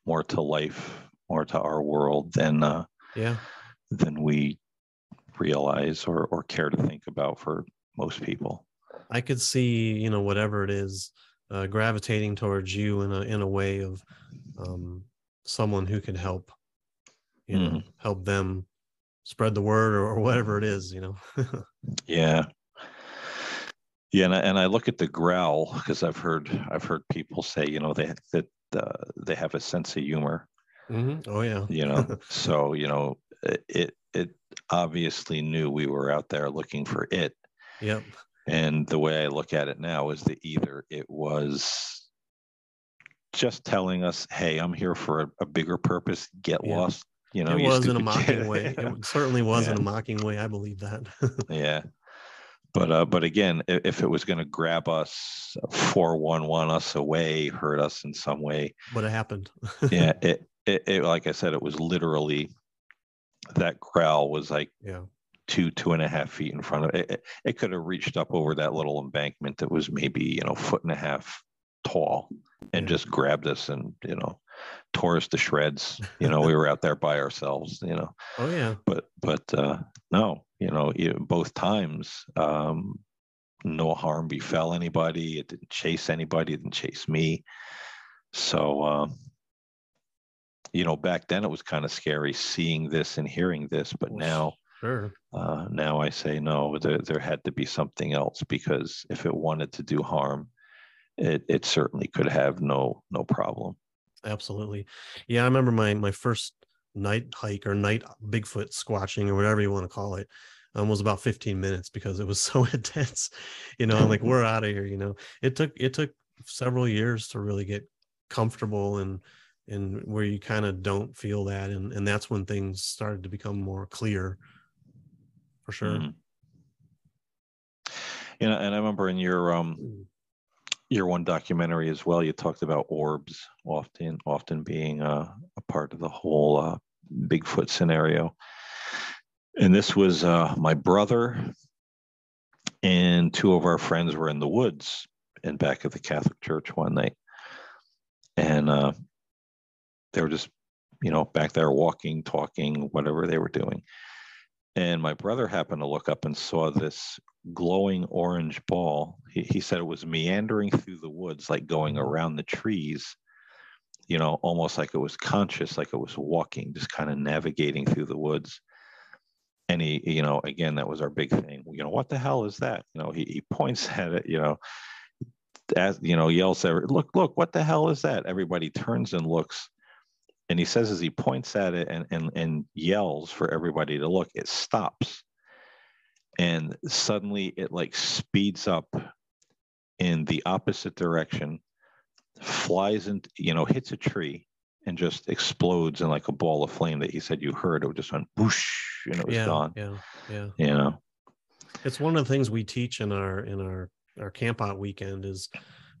more to life, more to our world than, uh, yeah, than we realize or, or care to think about for most people. I could see, you know, whatever it is, uh, gravitating towards you in a in a way of um, someone who can help, you know, mm-hmm. help them spread the word or, or whatever it is, you know. yeah, yeah, and I, and I look at the growl because I've heard I've heard people say, you know, they that uh, they have a sense of humor. Mm-hmm. Oh yeah, you know, so you know, it it obviously knew we were out there looking for it. Yep. And the way I look at it now is that either it was just telling us, "Hey, I'm here for a, a bigger purpose. Get yeah. lost." You know, it was in a mocking way. It certainly was yeah. in a mocking way. I believe that. yeah, but uh, but again, if, if it was going to grab us, four one one us away, hurt us in some way, what happened? yeah, it, it, it like I said, it was literally that growl was like yeah two two and a half feet in front of it. It, it could have reached up over that little embankment that was maybe you know foot and a half tall and yeah. just grabbed us and you know tore us to shreds you know we were out there by ourselves you know oh yeah but but uh no you know both times um no harm befell anybody it didn't chase anybody it didn't chase me so um you know back then it was kind of scary seeing this and hearing this but now Sure. Uh, now I say no. There, there had to be something else because if it wanted to do harm, it it certainly could have no no problem. Absolutely. Yeah, I remember my my first night hike or night Bigfoot squatching or whatever you want to call it um, was about 15 minutes because it was so intense. You know, I'm like we're out of here. You know, it took it took several years to really get comfortable and and where you kind of don't feel that and and that's when things started to become more clear for sure. Mm-hmm. You know, and I remember in your um mm. Your one documentary as well, you talked about orbs often often being a, a part of the whole uh, Bigfoot scenario. And this was uh, my brother and two of our friends were in the woods in back of the Catholic Church one night, and uh, they were just you know back there walking, talking, whatever they were doing and my brother happened to look up and saw this glowing orange ball. He, he said it was meandering through the woods, like going mm-hmm. around the trees, you know, almost like it was conscious, like it was walking, just kind of navigating through the woods. And he, you know, again, that was our big thing. You know, what the hell is that? You know, he, he points at it, you know, as, you know, yells look, look, what the hell is that? Everybody turns and looks and he says as he points at it and, and, and yells for everybody to look, it stops. And suddenly it like speeds up in the opposite direction, flies and you know hits a tree and just explodes in like a ball of flame that he said you heard it just went whoosh and it was yeah, gone yeah, yeah. you know It's one of the things we teach in our in our our camp out weekend is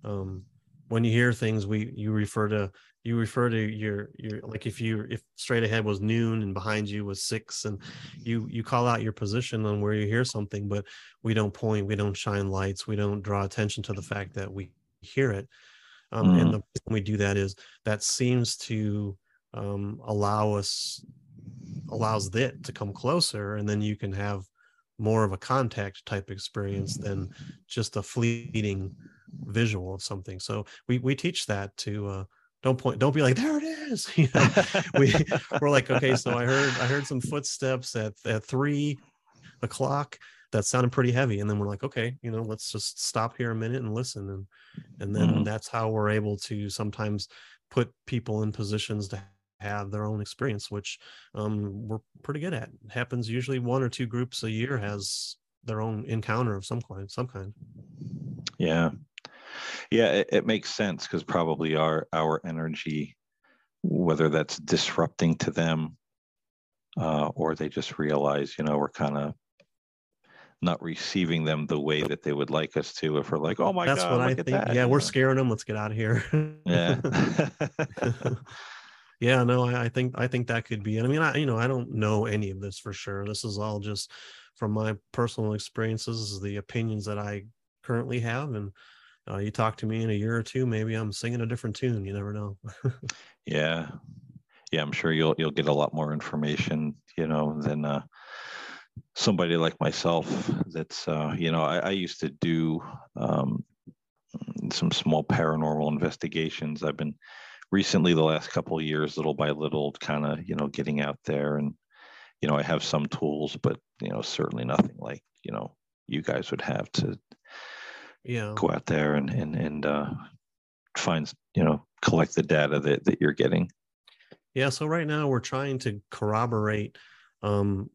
um when you hear things we you refer to you refer to your your like if you if straight ahead was noon and behind you was six and you you call out your position on where you hear something but we don't point we don't shine lights we don't draw attention to the fact that we hear it um, Mm. and the reason we do that is that seems to um, allow us allows it to come closer and then you can have more of a contact type experience than just a fleeting visual of something so we we teach that to uh don't point don't be like there it is. You know we we're like okay so i heard i heard some footsteps at at three o'clock that sounded pretty heavy. And then we're like okay you know let's just stop here a minute and listen. And and then Mhm. that's how we're able to sometimes put people in positions to have their own experience which um we're pretty good at. It happens usually one or two groups a year has their own encounter of some kind some kind. Yeah yeah it, it makes sense because probably our our energy whether that's disrupting to them uh, or they just realize you know we're kind of not receiving them the way that they would like us to if we're like oh my that's god what i think. that," yeah we're scaring them. Let's get out of here. Yeah. Yeah no I, I think i think that could be it. I mean i you know i don't know any of this for sure. This is all just from my personal experiences the opinions that i currently have and uh, you talk to me in a year or two maybe i'm singing a different tune you never know. Yeah. Yeah i'm sure you'll you'll get a lot more information you know than uh somebody like myself that's uh you know i, I used to do um some small paranormal investigations. I've been recently the last couple of years little by little kind of you know getting out there and you know i have some tools but you know certainly nothing like you know you guys would have to yeah go out there and and and uh find you know collect the data that, that you're getting Yeah, so right now we're trying to corroborate um,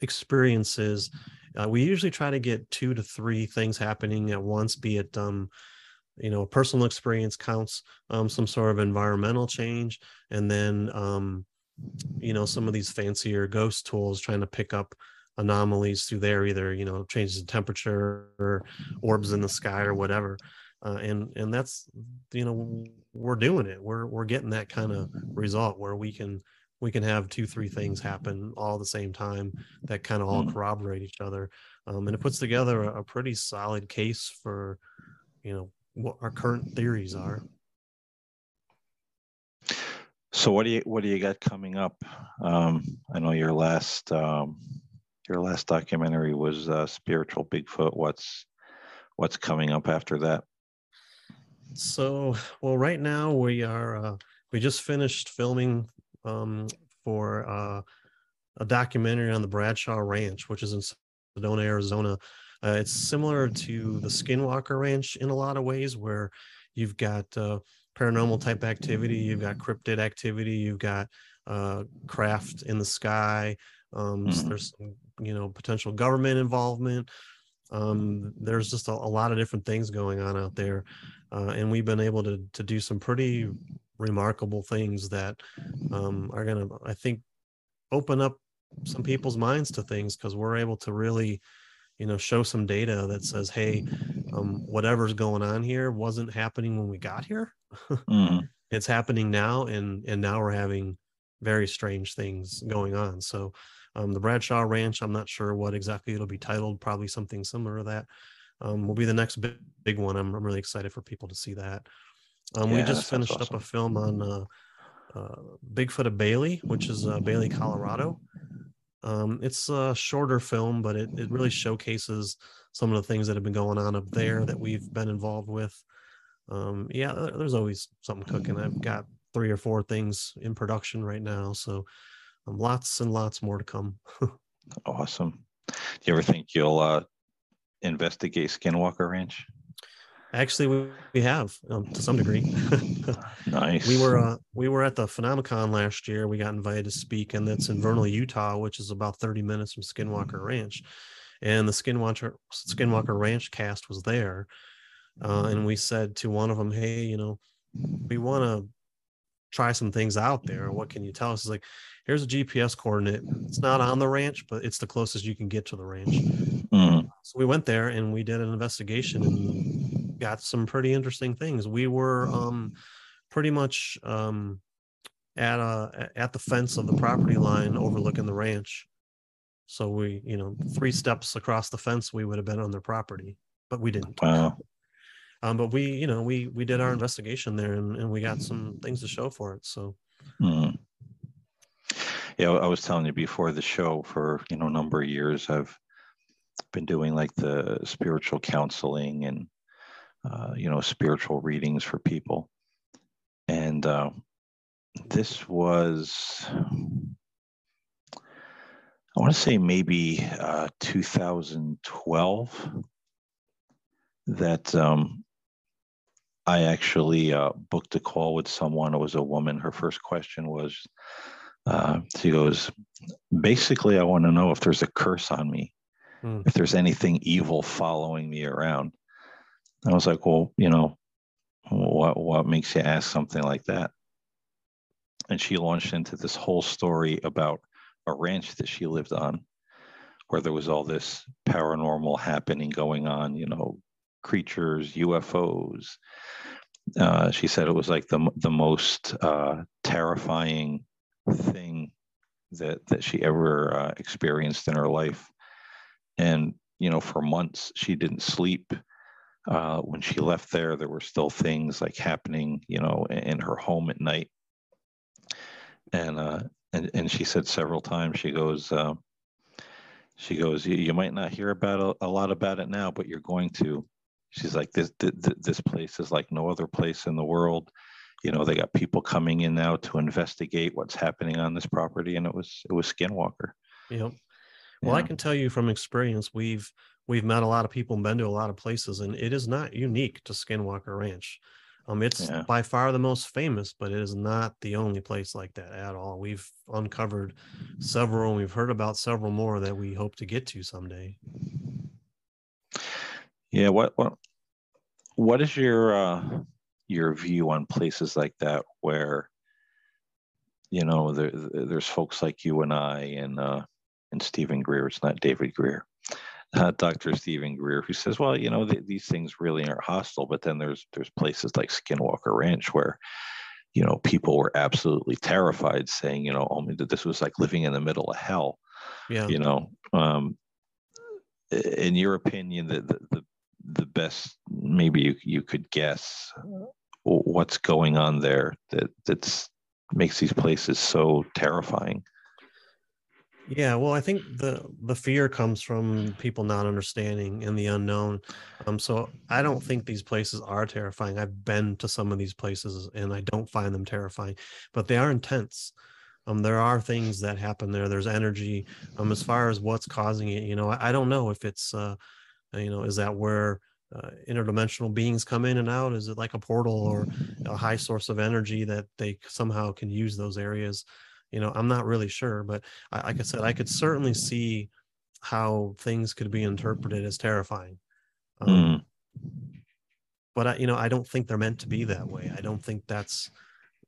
experiences. Uh, we usually try to get two to three things happening at once, be it um, you know, a personal experience counts, um, some sort of environmental change, and then um, you know, some of these fancier ghost tools trying to pick up anomalies through there, either you know, changes in temperature or orbs in the sky or whatever. Uh, and and that's you know we're doing it. We're we're getting that kind of result where we can we can have two three things happen all at the same time that kind of all Mm. corroborate each other, um, and it puts together a, a pretty solid case for you know what our current theories are. So what do you what do you got coming up? Um, I know your last um, your last documentary was uh, spiritual Bigfoot. What's what's coming up after that? So, well, right now we are uh, we just finished filming um, for uh, a documentary on the Bradshaw Ranch, which is in Sedona, Arizona. Uh, it's similar to the Skinwalker Ranch in a lot of ways, where you've got uh, paranormal type activity, you've got cryptid activity, you've got uh, craft in the sky. Um, s- Mhm. There's some, you know potential government involvement. Um, there's just a, a lot of different things going on out there, uh, and we've been able to to do some pretty remarkable things that um, are going to, I think, open up some people's minds to things because we're able to really, you know, show some data that says, hey, um, whatever's going on here wasn't happening when we got here. Mhm. It's happening now, and and now we're having very strange things going on. So, um, the Bradshaw Ranch, I'm not sure what exactly it'll be titled. Probably something similar to that. Um, will be the next big, big one. I'm, I'm really excited for people to see that. Um, we just finished up a film on uh, uh, Bigfoot of Bailey, which is uh, Bailey, Colorado. Um, it's a shorter film, but it, it really showcases some of the things that have been going on up there that we've been involved with. Um, yeah, there's always something cooking. I've got three or four things in production right now, so um, lots and lots more to come. Awesome. Do you ever think you'll uh, investigate Skinwalker Ranch? Actually, we, we have um, to some degree. Nice. we were uh, we were at the Phenomicon last year. We got invited to speak, and that's in Vernal, Utah, which is about 30 minutes from Skinwalker Ranch. And the Skinwalker Skinwalker Ranch cast was there. uh, and we said to one of them, "Hey, you know, we want to try some things out there. And What can you tell us?" It's like, "Here's a GPS coordinate. It's not on the ranch, but it's the closest you can get to the ranch." Mm-hmm. So we went there and we did an investigation and got some pretty interesting things. We were um, pretty much um, at a at the fence of the property line overlooking the ranch. So we, you know, three steps across the fence, we would have been on their property, but we didn't. Wow. Um, but we, you know, we we did our investigation there, and, and we got some things to show for it. So. Mm. Yeah, I was telling you before the show. For you know, a number of years, I've been doing like the spiritual counseling and uh, you know spiritual readings for people, and uh, this was I want to say maybe uh, 2012 that um, I actually uh, booked a call with someone. It was a woman. Her first question was, uh, she goes, basically, I want to know if there's a curse on me, mm. if there's anything evil following me around. I was like, well, you know, what what makes you ask something like that? And she launched into this whole story about a ranch that she lived on, where there was all this paranormal happening going on. You know, creatures, UFOs. Uh, she said it was like the the most uh, terrifying thing that that she ever uh, experienced in her life, and you know, for months she didn't sleep. Uh, when she left there, there were still things like happening, you know, in her home at night. And uh, and and she said several times, she goes, uh, she goes, you, you might not hear about a, a lot about it now, but you're going to she's like this this place is like no other place in the world you know they got people coming in now to investigate what's happening on this property and it was it was skinwalker yep well yeah. i can tell you from experience we've we've met a lot of people and been to a lot of places and it is not unique to skinwalker ranch um, it's yeah. by far the most famous, but it is not the only place like that at all. We've uncovered several, and we've heard about several more that we hope to get to someday. Yeah. What what what is your uh, your view on places like that where you know there, there's folks like you and I and uh, and Stephen Greer. It's not David Greer. Uh, Dr. Stephen Greer, who says, "Well, you know, th- these things really aren't hostile." But then there's there's places like Skinwalker Ranch where, you know, people were absolutely terrified, saying, you know, oh, this was like living in the middle of hell. Yeah. You know, um, in your opinion, the, the, the the best maybe you, you could guess what's going on there that that's makes these places so terrifying? Yeah well i think the the fear comes from people not understanding and the unknown. Um so i don't think these places are terrifying. I've been to some of these places and i don't find them terrifying but they are intense. Um there are things that happen there. There's energy. Um as far as what's causing it you know i, I don't know if it's uh you know is that where uh, interdimensional beings come in and out? Is it like a portal or a high source of energy that they somehow can use those areas? You know i'm not really sure but I, like i said i could certainly see how things could be interpreted as terrifying. Um, mm. but I, you know i don't think they're meant to be that way. I don't think that's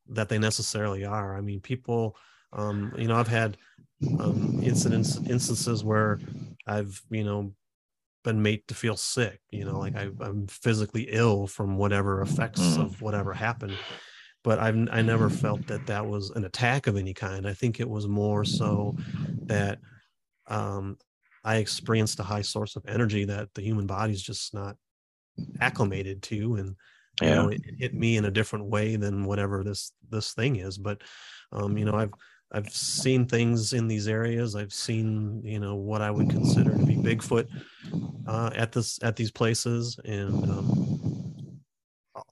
that they necessarily are. I mean people um, you know i've had um, incidents instances where i've you know been made to feel sick you know like I, am physically ill from whatever effects mm. of whatever happened but I've I never felt that that was an attack of any kind. I think it was more so that um, I experienced a high source of energy that the human body's just not acclimated to, and you yeah. know it, it, hit me in a different way than whatever this this thing is. But um, you know I've I've seen things in these areas. I've seen, you know, what I would consider to be Bigfoot uh, at this at these places, and um,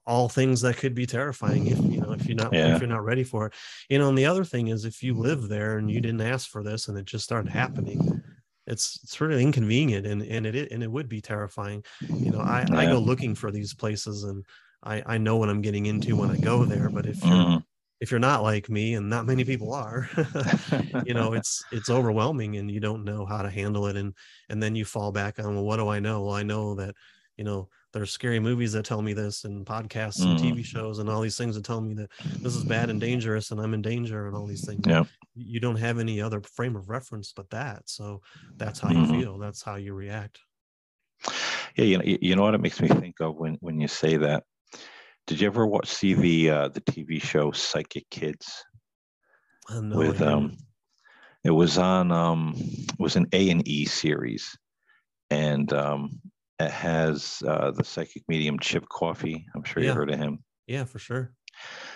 all things that could be terrifying if you know if you're not yeah. if you're not ready for it. You know, and the other thing is if you live there and you didn't ask for this and it just started happening, it's it's really inconvenient and and it and it would be terrifying. You know, I yeah. I go looking for these places and I I know what I'm getting into when I go there, but if you're mm if you're not like me and not many people are you know it's it's overwhelming and you don't know how to handle it and and then you fall back on well what do i know well i know that you know there's scary movies that tell me this and podcasts and Mm. tv shows and all these things that tell me that this is bad and dangerous and i'm in danger and all these things Yeah. you don't have any other frame of reference but that so that's how you Mhm. feel that's how you react Yeah, you know, you you know what it makes me think of when when you say that. Did you ever watch see the uh, the TV show Psychic Kids Uh, no, with um? It was on um, it was an A and E series, and um, it has uh, the psychic medium Chip Coffey. I'm sure Yeah. you heard of him. yeah for sure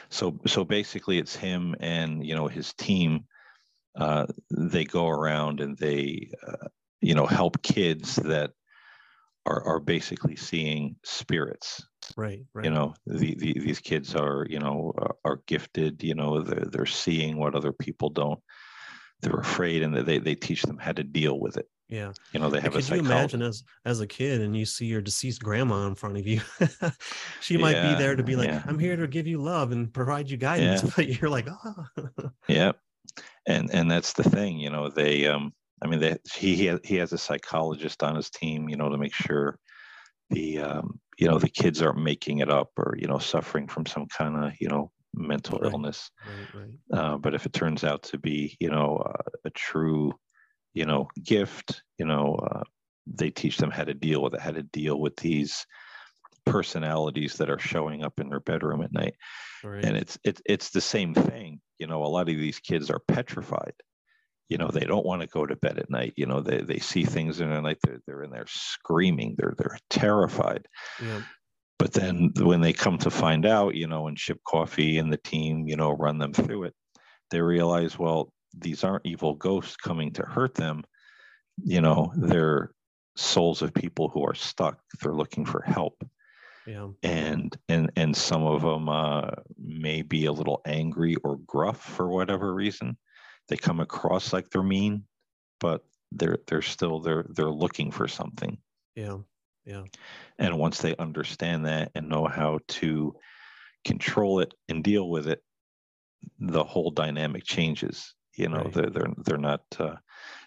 So so basically, it's him and you know his team. Uh, they go around and they uh, you know help kids that are are basically seeing spirits. right right You know the, the these kids are you know are, gifted. You know they're they're seeing what other people don't. They're afraid and they they teach them how to deal with it. yeah You know they have a could you imagine as as a kid and you see your deceased grandma in front of you she might be there to be like yeah. i'm here to give you love and provide you guidance Yeah. but you're like oh Yeah, and and that's the thing, you know. They, um, I mean, they, he he has, a psychologist on his team, you know, to make sure the um, you know the kids aren't making it up or you know suffering from some kind of you know mental Right. illness. right right Uh, but if it turns out to be you know uh, a true you know gift, you know, uh, they teach them how to deal with it, how to deal with these personalities that are showing up in their bedroom at night and it's it's it's the same thing you know a lot of these kids are petrified you know they don't want to go to bed at night you know they they see things in the night they're, they're in there screaming they're they're terrified. Yeah. But then when they come to find out you know and Chip Coffey and the team you know run them through it they realize well these aren't evil ghosts coming to hurt them. You know they're souls of people who are stuck they're looking for help. Yeah. And and and some of them uh, may be a little angry or gruff for whatever reason. They come across like they're mean, but they're they're still they're they're looking for something. yeah yeah And once they understand that and know how to control it and deal with it, the whole dynamic changes. You know, Right. they're they're they're not. Uh,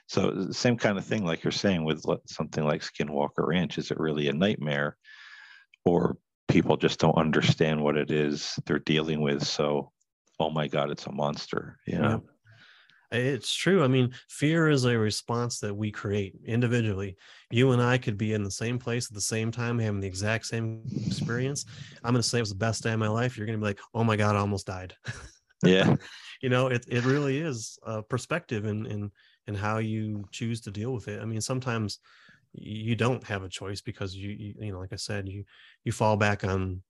so same kind of thing, like you're saying with something like Skinwalker Ranch. Is it really a nightmare, or people just don't understand what it is they're dealing with? So, oh my God, it's a monster. You know. It's true. I mean, fear is a response that we create individually. You and I could be in the same place at the same time, having the exact same experience. I'm going to say it was the best day of my life. You're going to be like, oh my God, I almost died. Yeah. you know, it, it really is a perspective and in, in, how you choose to deal with it. I mean, sometimes you don't have a choice because you, you, you know, like I said, you, you fall back on,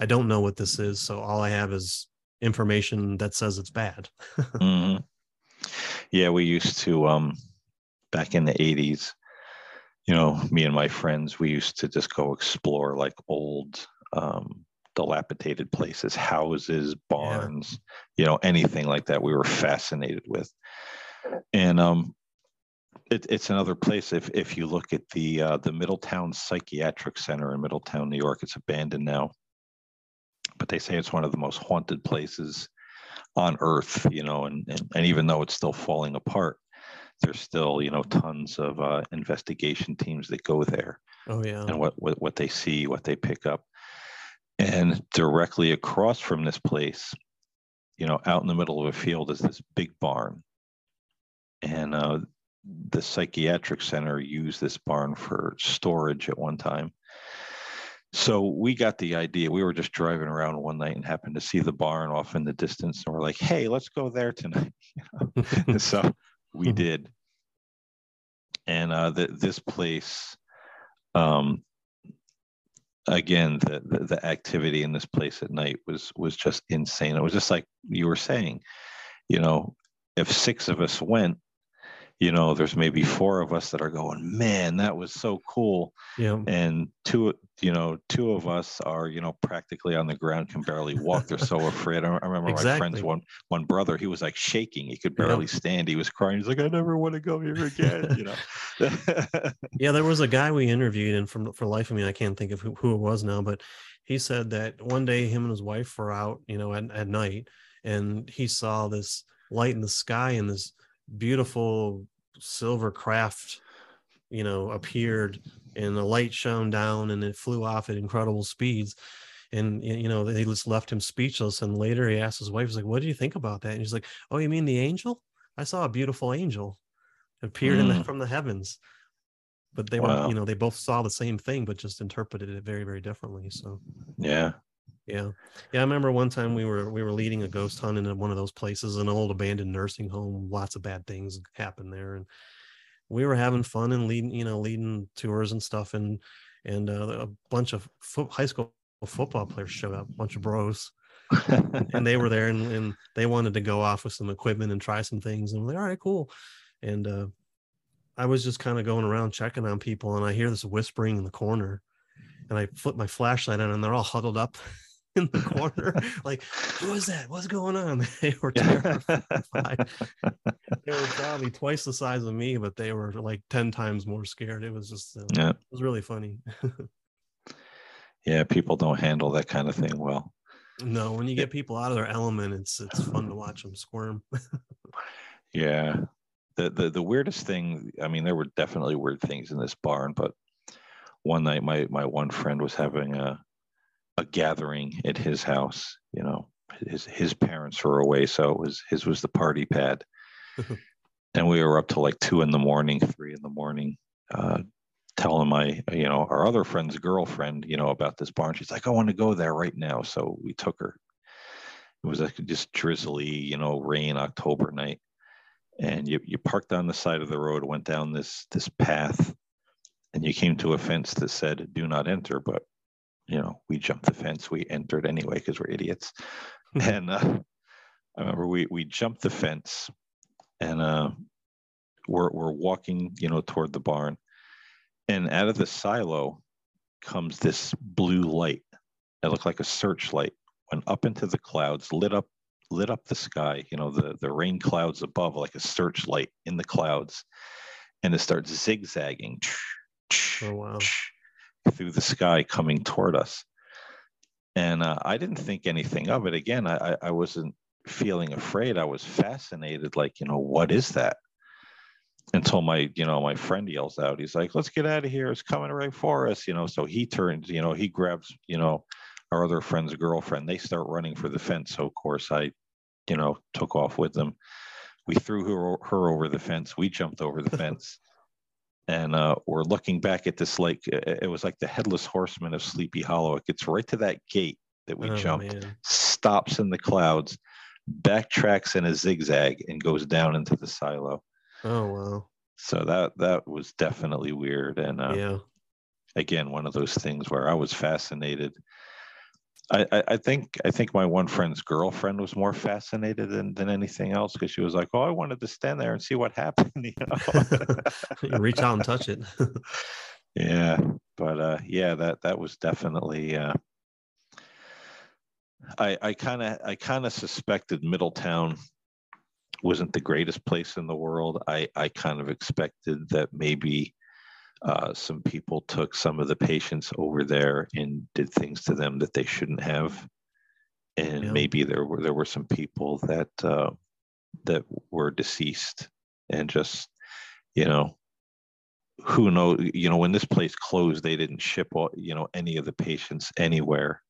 I don't know what this is. So all I have is information that says it's bad. hmm Yeah, we used to um back in the 80s, you know, me and my friends, we used to just go explore like old um dilapidated places, houses, barns, you know, anything like that we were fascinated with. And um it, it's another place if if you look at the uh, the Middletown Psychiatric Center in Middletown, New York, it's abandoned now. But they say it's one of the most haunted places on earth you know and, and and even though it's still falling apart there's still you know tons of uh, investigation teams that go there Oh yeah. and what, what what they see what they pick up. And directly across from this place you know out in the middle of a field is this big barn. And uh, the psychiatric center used this barn for storage at one time so we got the idea. We were just driving around one night and happened to see the barn off in the distance, and we're like, "Hey, let's go there tonight." You know? so we Mhm. did, and uh, the, this place, um, again, the, the the activity in this place at night was was just insane. It was just like you were saying, you know, if six of us went, you know, there's maybe four of us that are going, "Man, that was so cool." yeah. and two you know two of us are you know practically on the ground can barely walk. They're so afraid. I, I remember my friend's one one brother he was like shaking. He could Yeah. barely stand. He was crying. He's like i never want to go here again you know. Yeah, there was a guy we interviewed, and from for life of me, I can't think of who, who it was now, but he said that one day him and his wife were out, you know, at, at night, and he saw this light in the sky, and this beautiful silver craft, you know, appeared and the light shone down and it flew off at incredible speeds. And you know they just left him speechless. And later he asked his wife he's like what do you think about that? And he's like oh you mean the angel? I saw a beautiful angel appeared mm. in the, from the heavens. But they wow. were you know they both saw the same thing but just interpreted it very very differently so. Yeah yeah. Yeah i remember one time we were we were leading a ghost hunt in one of those places an old abandoned nursing home lots of bad things happened there and we were having fun and leading you know leading tours and stuff and and uh, a bunch of high school football players showed up a bunch of bros and they were there and, and they wanted to go off with some equipment and try some things and I'm like all right cool. And uh, I was just kind of going around checking on people, and I hear this whispering in the corner, and I flip my flashlight on, and they're all huddled up in the corner, like, "Who is that? What's going on?" They were terrified. they were probably twice the size of me, but they were like ten times more scared. It was just, uh, yeah. it was really funny. yeah, people don't handle that kind of thing well. No, when you get people out of their element, it's it's fun to watch them squirm. yeah, the, the the weirdest thing i mean there were definitely weird things in this barn but one night my my one friend was having a a gathering at his house you know his his parents were away so it was his was the party pad. And we were up to like two in the morning three in the morning uh, telling my you know our other friend's girlfriend you know about this barn. She's like i want to go there right now. So we took her. It was like just drizzly you know rain october night. And you, you parked on the side of the road, went down this this path, and you came to a fence that said "Do not enter." But you know, we jumped the fence. We entered anyway because we're idiots. and uh, I remember we we jumped the fence, and uh, we're we're walking, you know, toward the barn, and out of the silo comes this blue light. It looked like a searchlight. Went up into the clouds, lit up lit up the sky, you know, the, the rain clouds above like a searchlight in the clouds. And it starts zigzagging oh, wow. Through the sky coming toward us. And uh, I didn't think anything of it. Again, I, I wasn't feeling afraid. I was fascinated, like, you know, what is that? Until my, you know, my friend yells out, he's like, let's get out of here. It's coming right for us, you know. So he turns, you know, he grabs, you know, our other friend's girlfriend. They start running for the fence. So of course I, you know, took off with them. We threw her, her over the fence. We jumped over the fence. And uh, we're looking back at this like it was like the headless horseman of Sleepy Hollow. It gets right to that gate that we oh, jumped, man. stops in the clouds, backtracks in a zigzag, and goes down into the silo. Oh wow! So that that was definitely weird, and uh, yeah, again, one of those things where I was fascinated I, I think I think my one friend's girlfriend was more fascinated than, than anything else because she was like, "Oh, I wanted to stand there and see what happened." You know, reach out and touch it. yeah, but uh, yeah, that that was definitely. Uh, I I kind of I kind of suspected Middletown wasn't the greatest place in the world. I I kind of expected that maybe uh, some people took some of the patients over there and did things to them that they shouldn't have, and yeah. maybe there were there were some people that uh, that were deceased and just you know who knows you know when this place closed they didn't ship all, you know any of the patients anywhere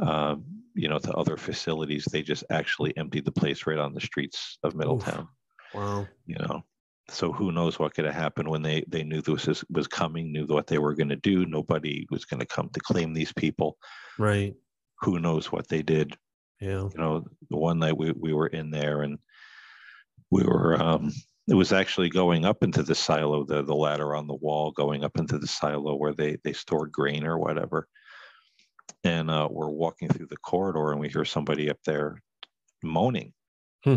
um, you know to other facilities they just actually emptied the place right on the streets of middletown Oof. wow you know so who knows what could have happened when they they knew this was, was coming knew what they were going to do. Nobody was going to come to claim these people. Right. Who knows what they did. Yeah. You know the one night we, we were in there and we were um it was actually going up into the silo the the ladder on the wall going up into the silo where they they stored grain or whatever. And uh, we're walking through the corridor and we hear somebody up there moaning. Hmm.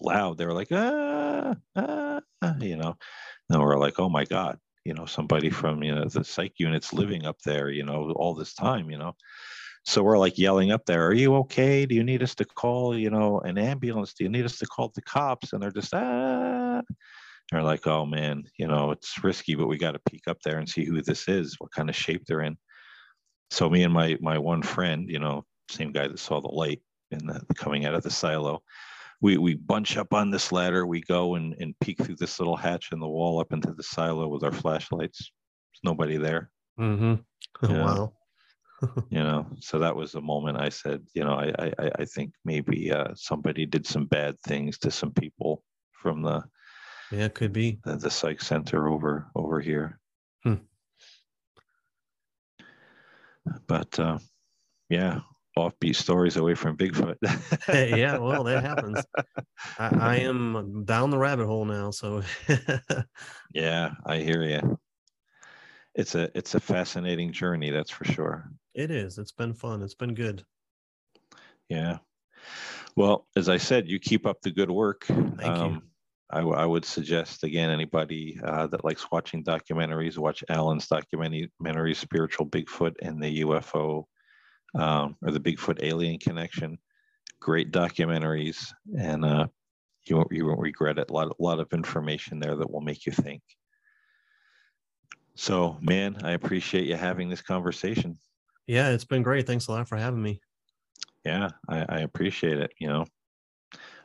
loud. They were like ah, ah you know, and we're like, oh my God, you know, somebody from, you know, the psych units living up there, you know, all this time, you know. So we're like yelling up there, are you okay? Do you need us to call, you know, an ambulance? Do you need us to call the cops? And they're just, ah. They're like, oh man, you know, it's risky, but we got to peek up there and see who this is, what kind of shape they're in. So me and my my one friend, you know, same guy that saw the light in the coming out of the silo, we we bunch up on this ladder. We go and, and peek through this little hatch in the wall up into the silo with our flashlights. There's nobody there. Mm-hmm. Yeah. wow. You know, so that was the moment I said, you know, I I, I think maybe uh, somebody did some bad things to some people from the Yeah, it could be. the, the psych center over over here. Hmm. But uh, yeah, offbeat stories away from Bigfoot. yeah, well, that happens. I, I am down the rabbit hole now, so yeah, I hear you. It's a it's a fascinating journey, that's for sure. it is. It's been fun. It's been good. Yeah. Well, as I said, you keep up the good work. Um, Thank you. I, w- I would suggest again anybody uh, that likes watching documentaries, watch Alan's documentary "Spiritual Bigfoot and the UFO" um, or the Bigfoot Alien Connection. Great documentaries, and uh, you won't you won't regret it. A lot a lot of information there that will make you think. So, man, I appreciate you having this conversation. Yeah, it's been great. Thanks a lot for having me. Yeah, I, I appreciate it. You know,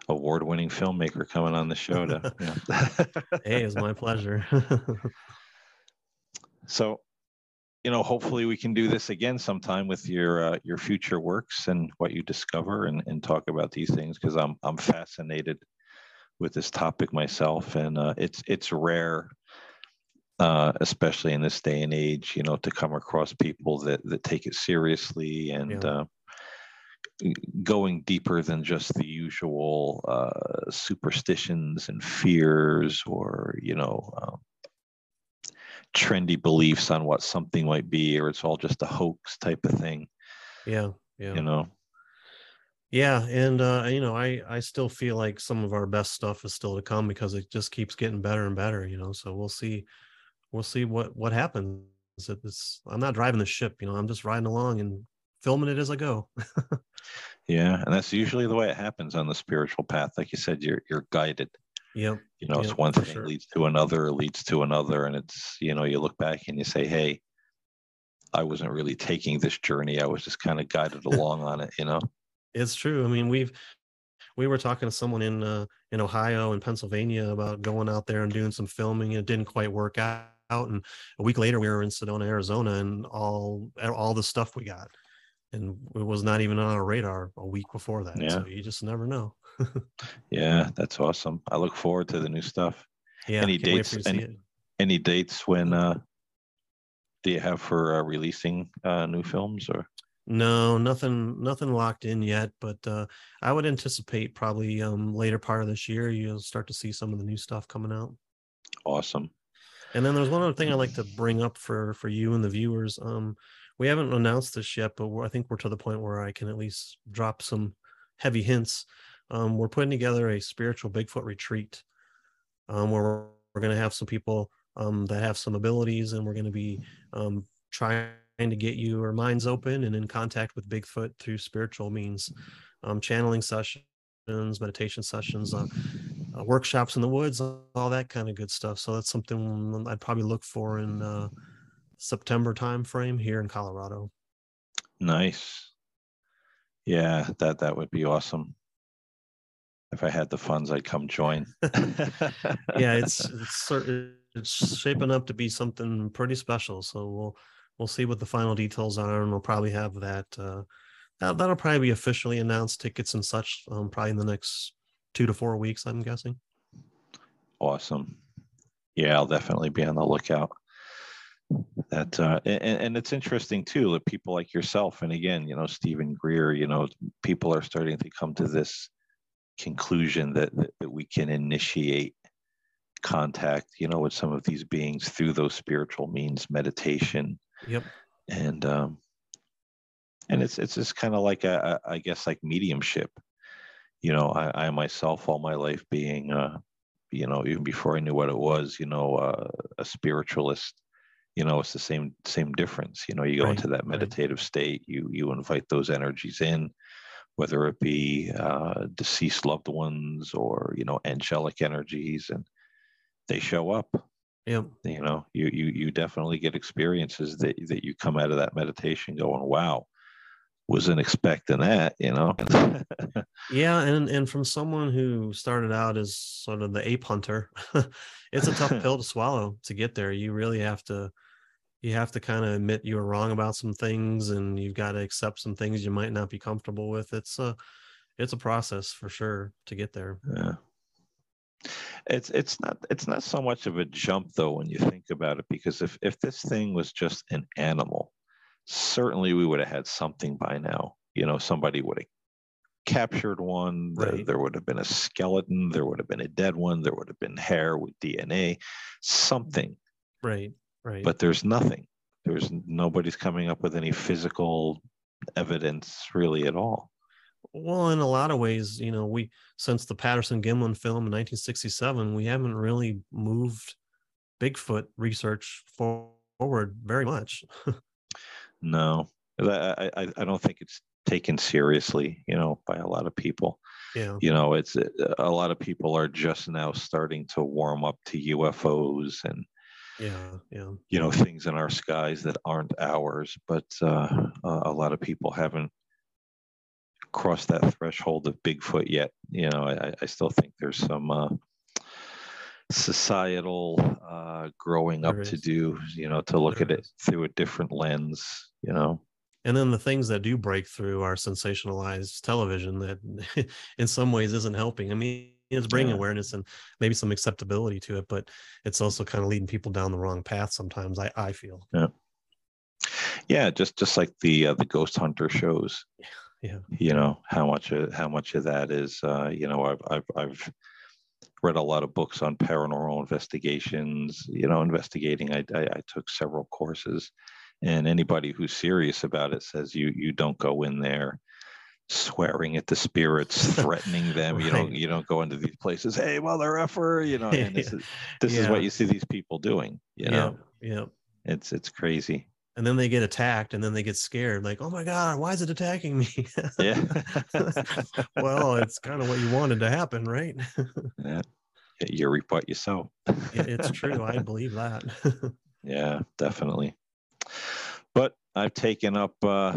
award-winning filmmaker coming on the show to. Hey, it's my pleasure. so, you know, hopefully we can do this again sometime with your uh, your future works and what you discover and, and talk about these things because I'm I'm fascinated with this topic myself and uh, it's it's rare. Uh, especially in this day and age, you know, to come across people that that take it seriously and Yeah. uh, going deeper than just the usual uh, superstitions and fears or you know um, trendy beliefs on what something might be or it's all just a hoax type of thing yeah, yeah. you know Yeah, and uh, you know, I I still feel like some of our best stuff is still to come because it just keeps getting better and better, you know. So we'll see, we'll see what what happens. It's I'm not driving the ship, you know. I'm just riding along and filming it as I go. yeah and that's usually the way it happens on the spiritual path like you said you're you're guided Yep. you know Yeah, it's one thing sure. leads to another leads to another and it's you know you look back and you say hey i wasn't really taking this journey i was just kind of guided along on it you know It's true. I mean, we've we were talking to someone in uh, in Ohio and Pennsylvania about going out there and doing some filming. And it didn't quite work out, and a week later we were in Sedona, Arizona, and all all the stuff we got, and it was not even on our radar a week before that. Yeah. So you just never know. Yeah that's awesome i look forward to the new stuff Yeah. Any dates- for you to see any- any dates when uh do you have for uh, releasing uh new films or No, nothing, nothing locked in yet. But uh, I would anticipate probably um, later part of this year you'll start to see some of the new stuff coming out. awesome And then there's one other thing I'd like to bring up for for you and the viewers. Um, we haven't announced this yet, but we're, I think we're to the point where I can at least drop some heavy hints. Um, we're putting together a spiritual Bigfoot retreat, um, where we're, going to have some people um, that have some abilities, and we're going to be um, trying to get your minds open and in contact with Bigfoot through spiritual means, um, channeling sessions, meditation sessions, uh, uh, workshops in the woods, all that kind of good stuff. So that's something I'd probably look for in uh, September timeframe here in Colorado. nice yeah that that would be awesome if i had the funds i'd come join Yeah, it's it's it's shaping up to be something pretty special. So we'll we'll see what the final details are, and we'll probably have that. Uh, that that'll probably be officially announced, tickets and such, um, probably in the next two to four weeks. I'm guessing. awesome yeah i'll definitely be on the lookout that uh and, and it's interesting too that people like yourself and again you know steven greer you know people are starting to come to this conclusion that that, that we can initiate contact you know with some of these beings through those spiritual means meditation Yep. and um and it's it's just kind of like a, a i guess like mediumship you know i i myself all my life being uh you know even before i knew what it was you know uh, a spiritualist you know it's the same same difference you know you go Right, into that right. meditative state you you invite those energies in whether it be uh, deceased loved ones or you know angelic energies and they show up Yep. you know you you you definitely get experiences that that you come out of that meditation going wow wasn't expecting that you know Yeah, and and from someone who started out as sort of the ape hunter, it's a tough pill to swallow to get there. You really have to you have to kind of admit you were wrong about some things and you've got to accept some things you might not be comfortable with it's a it's a process for sure to get there. Yeah. It's it's not it's not so much of a jump though when you think about it because if if this thing was just an animal certainly we would have had something by now. You know somebody would have captured one right. there, there would have been a skeleton there would have been a dead one there would have been hair with dna something. Right right. but there's nothing. There's nobody's coming up with any physical evidence really at all. Well in a lot of ways you know we since the patterson gimlin film in 1967 we haven't really moved bigfoot research forward very much. No I, I i don't think it's taken seriously you know by a lot of people. Yeah. You know it's a lot of people are just now starting to warm up to ufos and yeah yeah. you know things in our skies that aren't ours but uh, a lot of people haven't crossed that threshold of bigfoot yet you know i, I still think there's some uh, societal uh, growing up to do you know to look there at is. it through a different lens you know. And then the things that do break through are sensationalized television that in some ways isn't helping. I mean it's bringing yeah. awareness and maybe some acceptability to it but it's also kind of leading people down the wrong path sometimes i i feel. Yeah. Yeah just just like the uh, the ghost hunter shows. Yeah. Yeah. You know how much of how much of that is uh you know i've i've, I've read a lot of books on paranormal investigations you know investigating. I, I, I took several courses and anybody who's serious about it says you you don't go in there swearing at the spirits, threatening them. right. You don't you don't go into these places. Hey, mother effer, you know. And this is this yeah. is what you see these people doing. You know. Yeah. yeah. It's it's crazy. And then they get attacked, and then they get scared, like, "Oh my god, why is it attacking me?" yeah. well, it's kind of what you wanted to happen, right? yeah. You reap what you sow. it's true. I believe that. yeah, definitely. But I've taken up uh,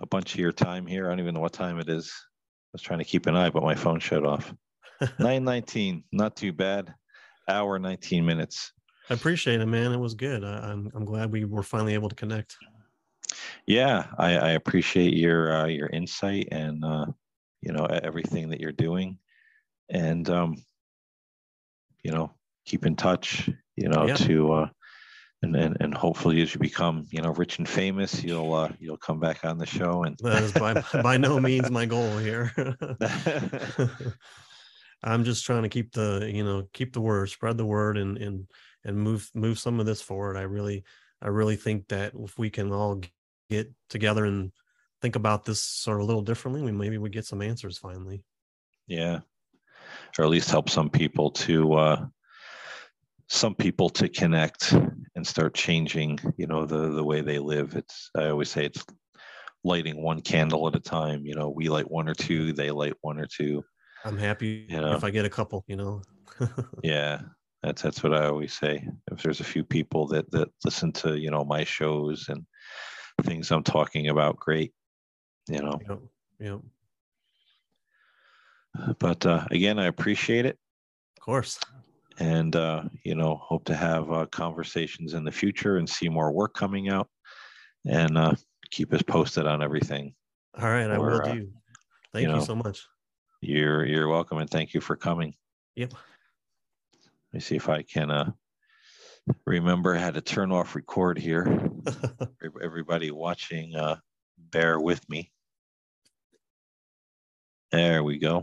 a bunch of your time here. I don't even know what time it is. I was trying to keep an eye, but my phone shut off. 919, not too bad. Hour 19 minutes. I appreciate it, man. It was good. I, am I'm, I'm glad we were finally able to connect. Yeah, I, I appreciate your uh, your insight and uh, you know everything that you're doing, and um, you know keep in touch. You know yeah. to uh, and, and and hopefully as you become you know rich and famous you'll uh, you'll come back on the show and that is by by no means my goal here. I'm just trying to keep the you know keep the word spread the word and and and move move some of this forward. I really i really think that if we can all get together and think about this sort of a little differently we maybe we get some answers finally. Yeah. Or at least help some people to uh some people to connect and start changing you know the the way they live. It's i always say it's lighting one candle at a time you know we light one or two they light one or two. I'm happy you know? if i get a couple you know? Yeah that's that's what i always say. If there's a few people that that listen to you know my shows and things i'm talking about great you know? Yeah yep. but uh, again i appreciate it. Of course and uh, you know hope to have uh, conversations in the future and see more work coming out. And uh, keep us posted on everything all right or, i will uh, do. thank you, you know, so much. you're you're welcome and thank you for coming. Yep. Let me see if i can uh, remember how to turn off record here. Everybody watching uh, bear with me. There we go